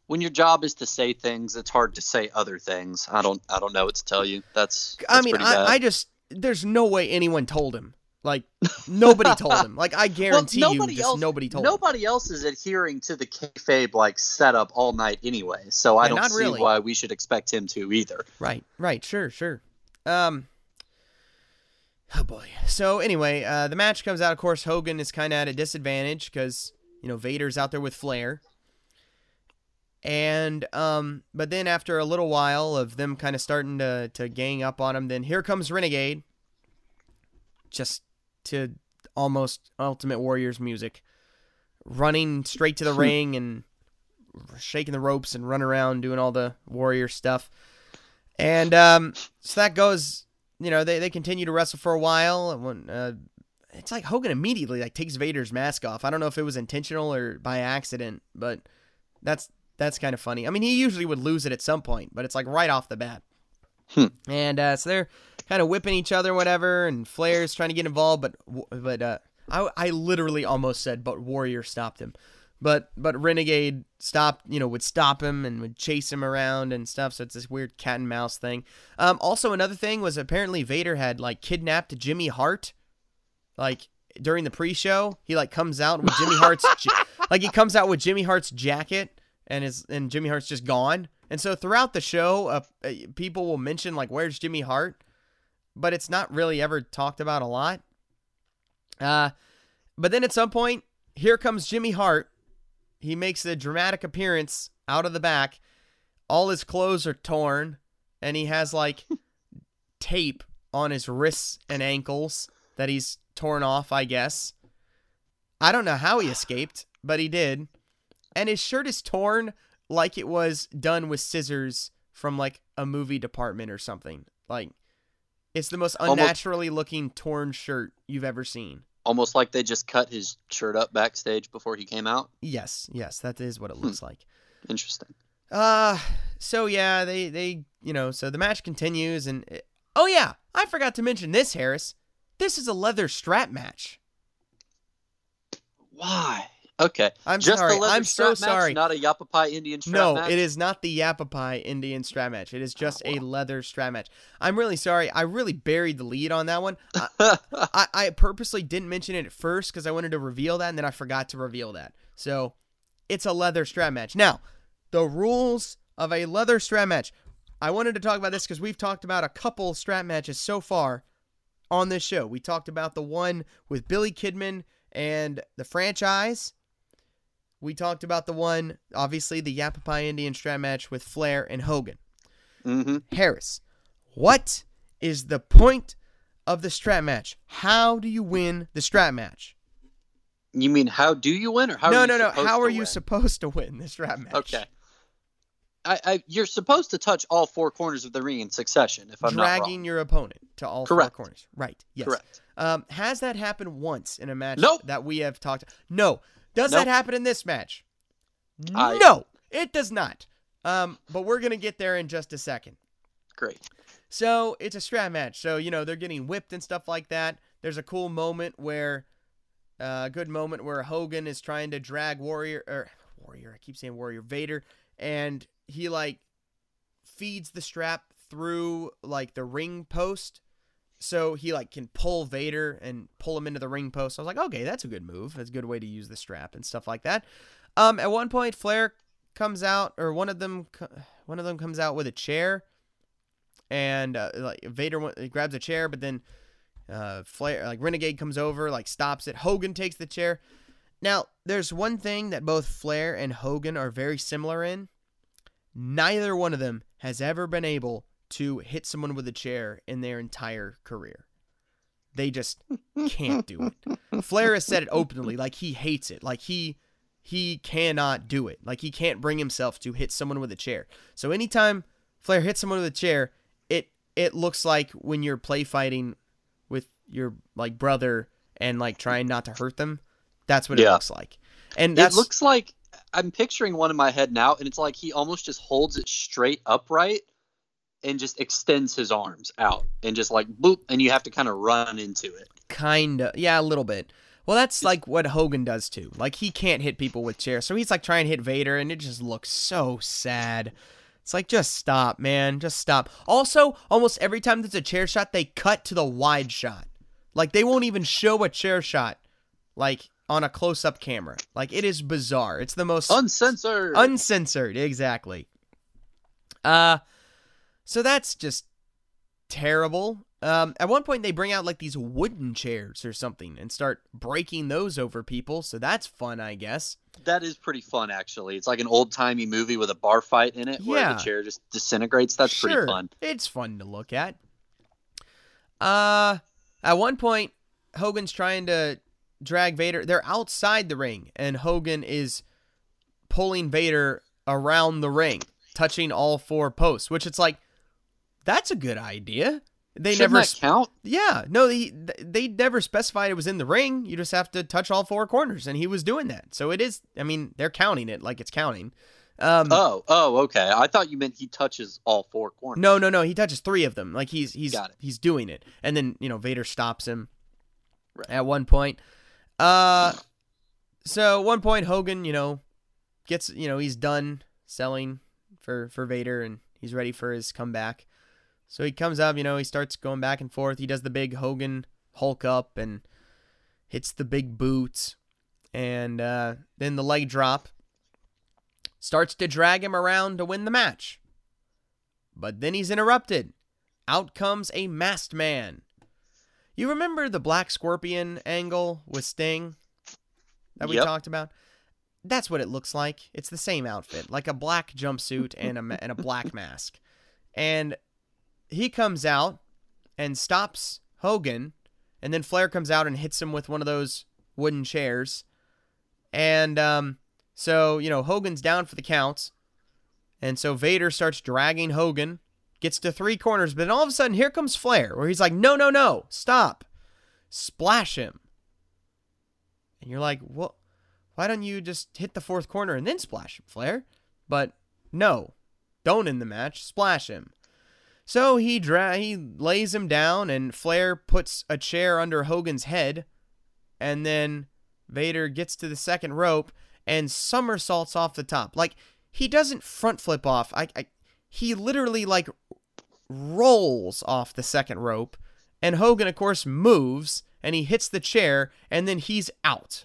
when your job is to say things, it's hard to say other things. I don't, I don't know what to tell you. That's, I mean. I, I just there's no way anyone told him. Like nobody told him. Like I guarantee well, you, nobody just else, nobody told him. Else is adhering to the kayfabe like setup all night anyway. So I don't see really. why we should expect him to either. Right, right, sure, sure. Um, oh boy. So anyway, uh, the match comes out. Of course, Hogan is kind of at a disadvantage because you know Vader's out there with Flair. And um, but then after a little while of them kind of starting to to gang up on him, then here comes Renegade. Just to almost Ultimate Warriors music, running straight to the ring and shaking the ropes and run around doing all the warrior stuff. And um, so that goes, you know, they, they continue to wrestle for a while. And when, uh, it's like Hogan immediately like takes Vader's mask off. I don't know if it was intentional or by accident, but that's that's kind of funny. I mean, he usually would lose it at some point, but it's like right off the bat. Hmm. And uh, so they're kind of whipping each other, whatever. And Flair's trying to get involved, but but uh, I I literally almost said, but Warrior stopped him. But but Renegade stopped, you know, would stop him and would chase him around and stuff. So it's this weird cat and mouse thing. Um, also another thing was apparently Vader had like kidnapped Jimmy Hart, like during the pre-show. He like comes out with Jimmy Hart's like he comes out with Jimmy Hart's jacket and is and Jimmy Hart's just gone. And so throughout the show, uh, uh, people will mention like where's Jimmy Hart, but it's not really ever talked about a lot. Uh, but then at some point, here comes Jimmy Hart. He makes a dramatic appearance out of the back. All his clothes are torn, and he has like tape on his wrists and ankles that he's torn off, I guess. I don't know how he escaped, but he did. And his shirt is torn like it was done with scissors from like a movie department or something. Like it's the most Almost- unnaturally looking torn shirt you've ever seen. Almost like they just cut his shirt up backstage before he came out. Yes, yes, that is what it Hmm. looks like. Interesting. Uh so yeah, they they you know, so the match continues and it- oh yeah, I forgot to mention this, Harris. This is a leather strap match. Why? Okay. I'm just sorry, I'm so match, sorry. not a Yapapai Indian strap No, match. it is not the Yapapai Indian strap match. It is oh, just a leather strap match. I'm really sorry. I really buried the lead on that one. I, I, I purposely didn't mention it at first because I wanted to reveal that, and then I forgot to reveal that. So it's a leather strap match. Now, the rules of a leather strap match. I wanted to talk about this because we've talked about a couple strap matches so far on this show. We talked about the one with Billy Kidman and the franchise. We talked about the one, obviously, the Yapapai Indian strap match with Flair and Hogan. hmm Harris, what is the point of the strap match? How do you win the strap match? You mean how do you win or how? no, no, no. How are you win? supposed to win this strap match? Okay. I, I, you're supposed to touch all four corners of the ring in succession. If I'm not Dragging your opponent to all Correct. four corners. Right. Yes. Correct. Um, has that happened once in a match Nope. that we have talked? No. Does Nope. that happen in this match? I- No, it does not. Um, but we're gonna get there in just a second. Great. So it's a strap match. So you know they're getting whipped and stuff like that. There's a cool moment where, uh, a good moment where Hogan is trying to drag Warrior or Warrior. I keep saying Warrior Vader, and he like feeds the strap through like the ring post, so he like can pull Vader and pull him into the ring post. I was like, okay, that's a good move. That's a good way to use the strap and stuff like that. Um, at one point, Flair comes out, or one of them, one of them comes out with a chair and uh, like Vader grabs a chair, but then uh, Flair like Renegade comes over, like stops it. Hogan takes the chair. Now, there's one thing that both Flair and Hogan are very similar in. Neither one of them has ever been able to hit someone with a chair in their entire career. They just can't do it. Flair has said it openly, like he hates it, like he he cannot do it, like he can't bring himself to hit someone with a chair. So anytime Flair hits someone with a chair, it it looks like when you're play fighting with your like brother and like trying not to hurt them. That's what it looks like. And that's it looks like I'm picturing one in my head now, and it's like he almost just holds it straight upright and just extends his arms out and just like boop, and you have to kind of run into it. Kinda, yeah, a little bit. Well, that's like what Hogan does too. Like he can't hit people with chairs, so he's like trying to hit Vader, and it just looks so sad. It's like just stop, man, just stop. Also, almost every time there's a chair shot, they cut to the wide shot. Like they won't even show a chair shot, like on a close-up camera. Like it is bizarre. It's the most Uncensored. uncensored, exactly. Uh, so that's just terrible. Um, at one point they bring out like these wooden chairs or something and start breaking those over people. So that's fun, I guess. that is pretty fun, actually. It's like an old timey movie with a bar fight in it where Yeah. the chair just disintegrates. That's sure, pretty fun. It's fun to look at. Uh, at one point, Hogan's trying to drag Vader. They're outside the ring, and Hogan is pulling Vader around the ring, touching all four posts. Which it's like, that's a good idea. They Shouldn't never, count? yeah, no, he, they never specified it was in the ring. You just have to touch all four corners, and he was doing that. So it is. I mean, they're counting it like it's counting. Um, Oh, oh, okay. I thought you meant he touches all four corners. No, no, no. He touches three of them. Like he's he's he's doing it, and then you know Vader stops him Right. at one point. Uh, so at one point Hogan, you know, gets you know he's done selling for for Vader, and he's ready for his comeback. So he comes up, you know, he starts going back and forth. He does the big Hogan Hulk up and hits the big boots, and uh, then the leg drop. Starts to drag him around to win the match. But then he's interrupted. Out comes a masked man. You remember the Black Scorpion angle with Sting that we Yep. talked about? That's what it looks like. It's the same outfit, like a black jumpsuit and a and a black mask. And he comes out and stops Hogan, and then Flair comes out and hits him with one of those wooden chairs. And um, so you know Hogan's down for the counts, and so Vader starts dragging Hogan, gets to three corners, but then all of a sudden here comes Flair, where he's like, "No, no, no, stop!" Splash him, and you're like, "What? Why don't you just hit the fourth corner and then splash him, Flair?" But no, don't end the match, splash him. So he dra- he lays him down, and Flair puts a chair under Hogan's head, and then Vader gets to the second rope and somersaults off the top. Like he doesn't front flip off. I, I he literally like rolls off the second rope, and Hogan of course moves and he hits the chair, and then he's out.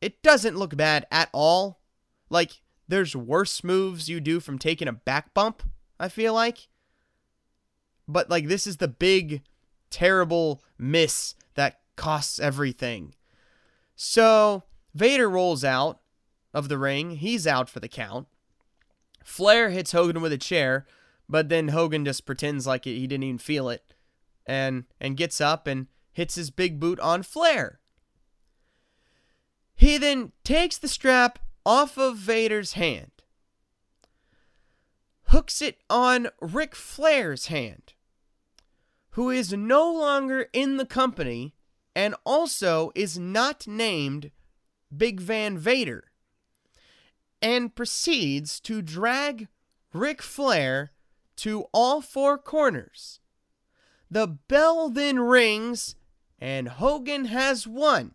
It doesn't look bad at all. Like there's worse moves you do from taking a back bump. I feel like. But like this is the big terrible miss that costs everything. So Vader rolls out of the ring. He's out for the count. Flair hits Hogan with a chair, but then Hogan just pretends like he didn't even feel it and and gets up and hits his big boot on Flair. He then takes the strap off of Vader's hand, hooks it on Ric Flair's hand, who is no longer in the company and also is not named Big Van Vader, and proceeds to drag Ric Flair to all four corners. The bell then rings, and Hogan has won.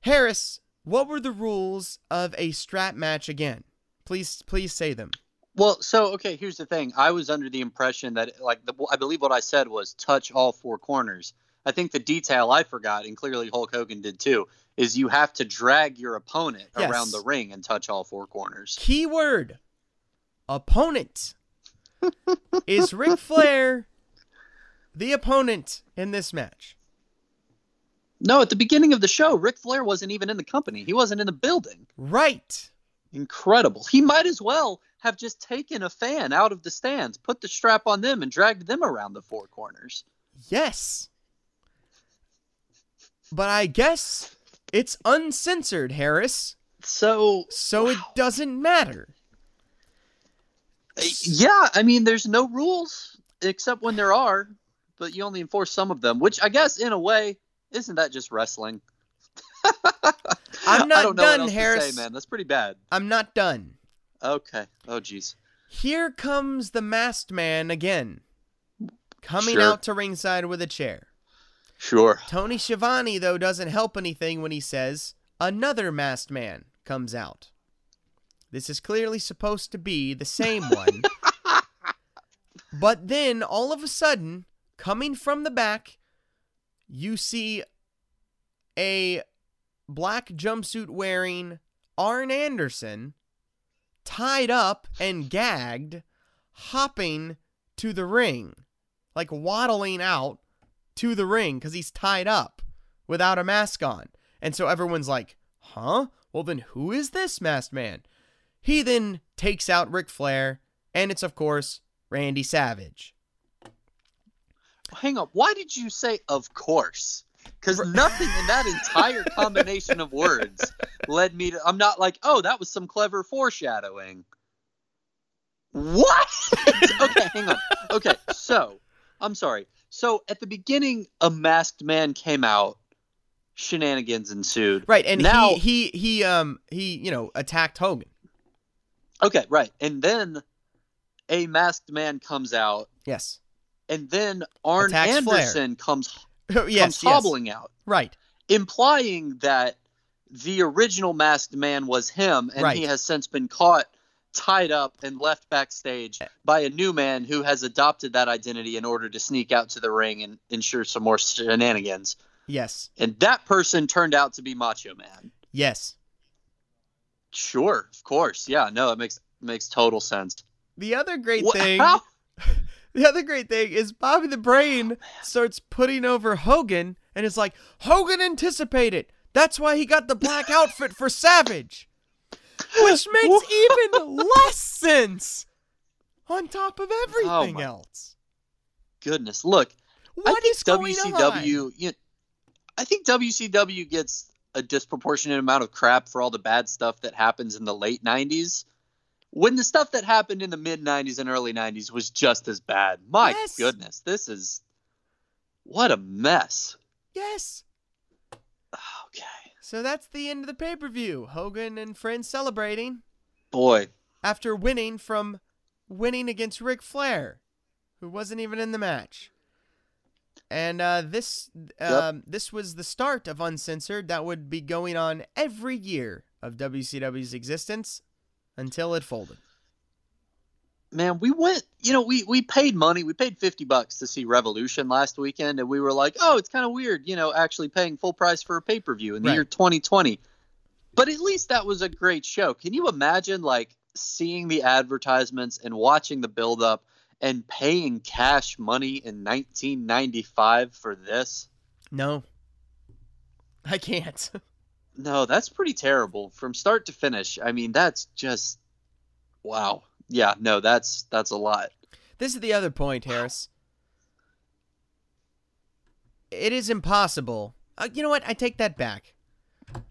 Harris, what were the rules of a strap match again? Please, please say them. Well, so okay, here's the thing. I was under the impression that like the, I believe what I said was touch all four corners. I think the detail I forgot, and clearly Hulk Hogan did too, is you have to drag your opponent Yes. around the ring and touch all four corners. Keyword opponent. Is Ric Flair the opponent in this match? No, at the beginning of the show, Ric Flair wasn't even in the company. He wasn't in the building. Right. Incredible. He might as well have just taken a fan out of the stands, put the strap on them, and dragged them around the four corners. Yes. But I guess it's uncensored, Harris, So, so it doesn't matter. Uh, yeah, I mean, there's no rules except when there are, but you only enforce some of them, which I guess, in a way, isn't that just wrestling? I'm not don't know what done, Harris. say, man. That's pretty bad. I'm not done. Okay. Oh, jeez. Here comes the masked man again, coming Sure. out to ringside with a chair. Sure. Tony Schiavone, though, doesn't help anything when he says another masked man comes out. This is clearly supposed to be the same one. but then, all of a sudden, coming from the back, you see a black jumpsuit wearing Arn Anderson tied up and gagged, hopping to the ring, like waddling out to the ring because he's tied up without a mask on. And so everyone's like, huh? Well, then who is this masked man? He then takes out Ric Flair, and it's, of course, Randy Savage. Hang on. Why did you say of course? Because nothing in that entire combination of words led me to. I'm not like, oh, that was some clever foreshadowing. What? okay, hang on. Okay, so I'm sorry. So at the beginning, a masked man came out. Shenanigans ensued. Right, and now, he, he, he, um, he, you know, attacked Hogan. okay, right, and then a masked man comes out, Yes. and then Arn Attacks Flair. Anderson comes Oh, yes, comes yes. hobbling out. Right. implying that the original masked man was him and Right. he has since been caught tied up and left backstage by a new man who has adopted that identity in order to sneak out to the ring and ensure some more shenanigans Yes. and that person turned out to be macho man Yes. sure of course yeah no it makes makes total sense The other great What- thing, how- the other great thing is Bobby the Brain oh, starts putting over Hogan and is like, Hogan anticipated. That's why he got the black outfit for Savage. Which makes even less sense on top of oh, everything Oh else. goodness look What I think WCW? You know, I think WCW gets a disproportionate amount of crap for all the bad stuff that happens in the late '90s. When the stuff that happened in the mid '90s and early '90s was just as bad. My Yes. goodness, this is what a mess. Yes. Okay, So that's the end of the pay per view. Hogan and friends celebrating boy, after winning from winning against Ric Flair, who wasn't even in the match. And uh, this um, this was the start of Uncensored that would be going on every year of WCW's existence until it folded. man, we went. You know, we we paid money. We paid fifty bucks to see Revolution last weekend, and we were like, oh, it's kind of weird, you know, actually paying full price for a pay per view in the Right. year 2020. But at least that was a great show. Can you imagine like seeing the advertisements and watching the build up and paying cash money in 1995 for this? No, I can't. No, that's pretty terrible from start to finish. I mean, that's just wow. Yeah, no, that's that's a lot. This is the other point, Harris. It is impossible. Uh, you know what? I take that back.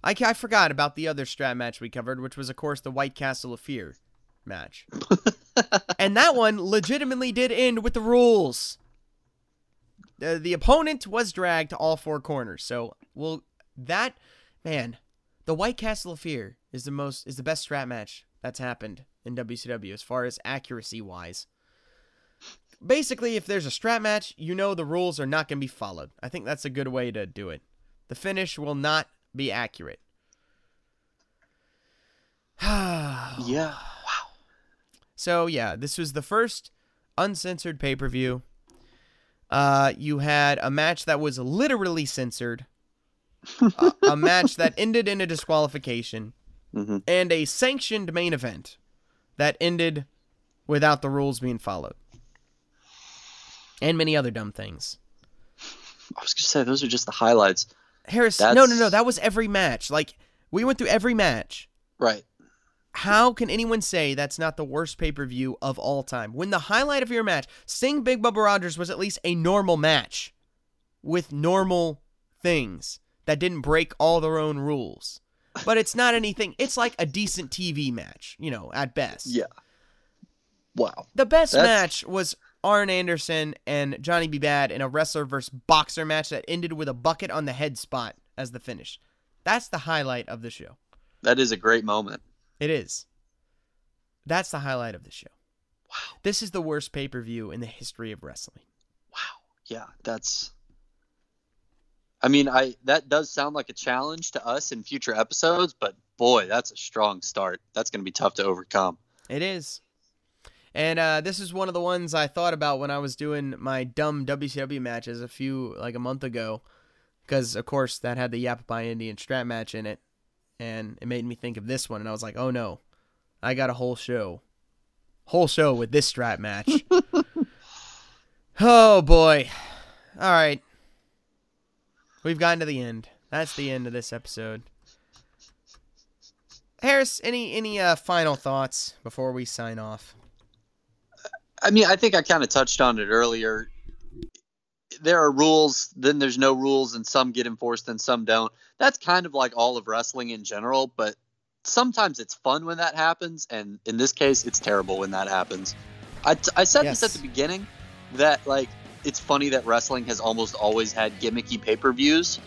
I, I forgot about the other strap match we covered, which was, of course, the White Castle of Fear match. and that one legitimately did end with the rules. The, the opponent was dragged to all four corners. So, well, that man, the White Castle of Fear is the most is the best strap match that's happened in WCW as far as accuracy wise. Basically, if there's a strap match, you know the rules are not going to be followed. I think that's a good way to do it. The finish will not be accurate. Yeah. Wow. So yeah, this was the first uncensored pay per view. Uh, you had a match that was literally censored, a, a match that ended in a disqualification, Mhm. and a sanctioned main event that ended without the rules being followed, and many other dumb things. I was gonna say those are just the highlights. Harris, no, no, no, that was every match. Like we went through every match. Right. How can anyone say that's not the worst pay per view of all time? When the highlight of your match, Sting Big Bubba Rogers was at least a normal match with normal things that didn't break all their own rules. But it's not anything, it's like a decent TV match, you know, at best. Yeah. Wow. The best That's- match was Arn Anderson and Johnny B. Badd in a wrestler versus boxer match that ended with a bucket on the head spot as the finish. That's the highlight of the show. That is a great moment. It is. That's the highlight of the show. Wow. This is the worst pay per view in the history of wrestling. Wow. Yeah, that's. I mean, I that does sound like a challenge to us in future episodes, but boy, that's a strong start. That's going to be tough to overcome. It is. And uh, this is one of the ones I thought about when I was doing my dumb WCW matches a few, like a month ago. Because, of course, that had the Yappapi Indian strap match in it. And it made me think of this one. And I was like, oh no, I got a whole show. Whole show with this strap match. oh boy. All right. We've gotten to the end. That's the end of this episode. Harris, any any uh, final thoughts before we sign off? I mean, I think I kind of touched on it earlier. There are rules, then there's no rules, and some get enforced and some don't. That's kind of like all of wrestling in general, but sometimes it's fun when that happens, and in this case, it's terrible when that happens. I, t- I said Yes. this at the beginning that, like, it's funny that wrestling has almost always had gimmicky pay per views.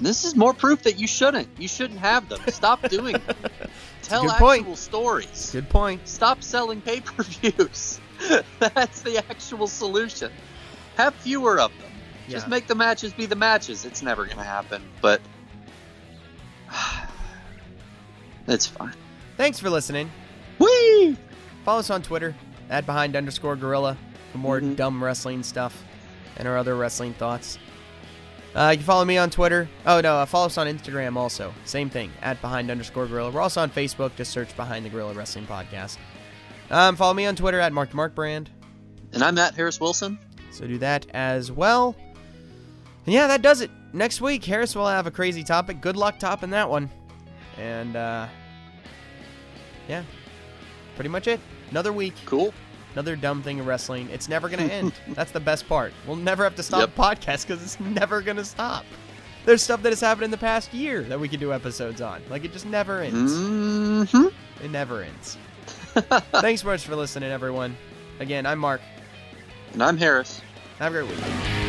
This is more proof that you shouldn't. You shouldn't have them. Stop doing them. Tell actual point. stories. Good point. Stop selling pay per views. That's the actual solution. Have fewer of them. Just make the matches be the matches. It's never going to happen, but it's fine. Thanks for listening. Whee! Follow us on Twitter at behind underscore gorilla for more Mhm. dumb wrestling stuff and our other wrestling thoughts. Uh, you can follow me on Twitter. Oh no, uh, follow us on Instagram also. Same thing at behind underscore gorilla. We're also on Facebook. Just search behind the gorilla wrestling podcast. Um, follow me on Twitter at mark mark brand. And I'm Matt Harris Wilson. So do that as well. And yeah, that does it. Next week, Harris will have a crazy topic. Good luck topping that one. And uh, yeah, pretty much it. Another week. Cool. Another dumb thing of wrestling. It's never going to end. That's the best part. We'll never have to stop Yep. the podcast because it's never going to stop. There's stuff that has happened in the past year that we could do episodes on. Like, it just never ends. hmm It never ends. Thanks so much for listening, everyone. Again, I'm Mark. And I'm Harris. Have a great week.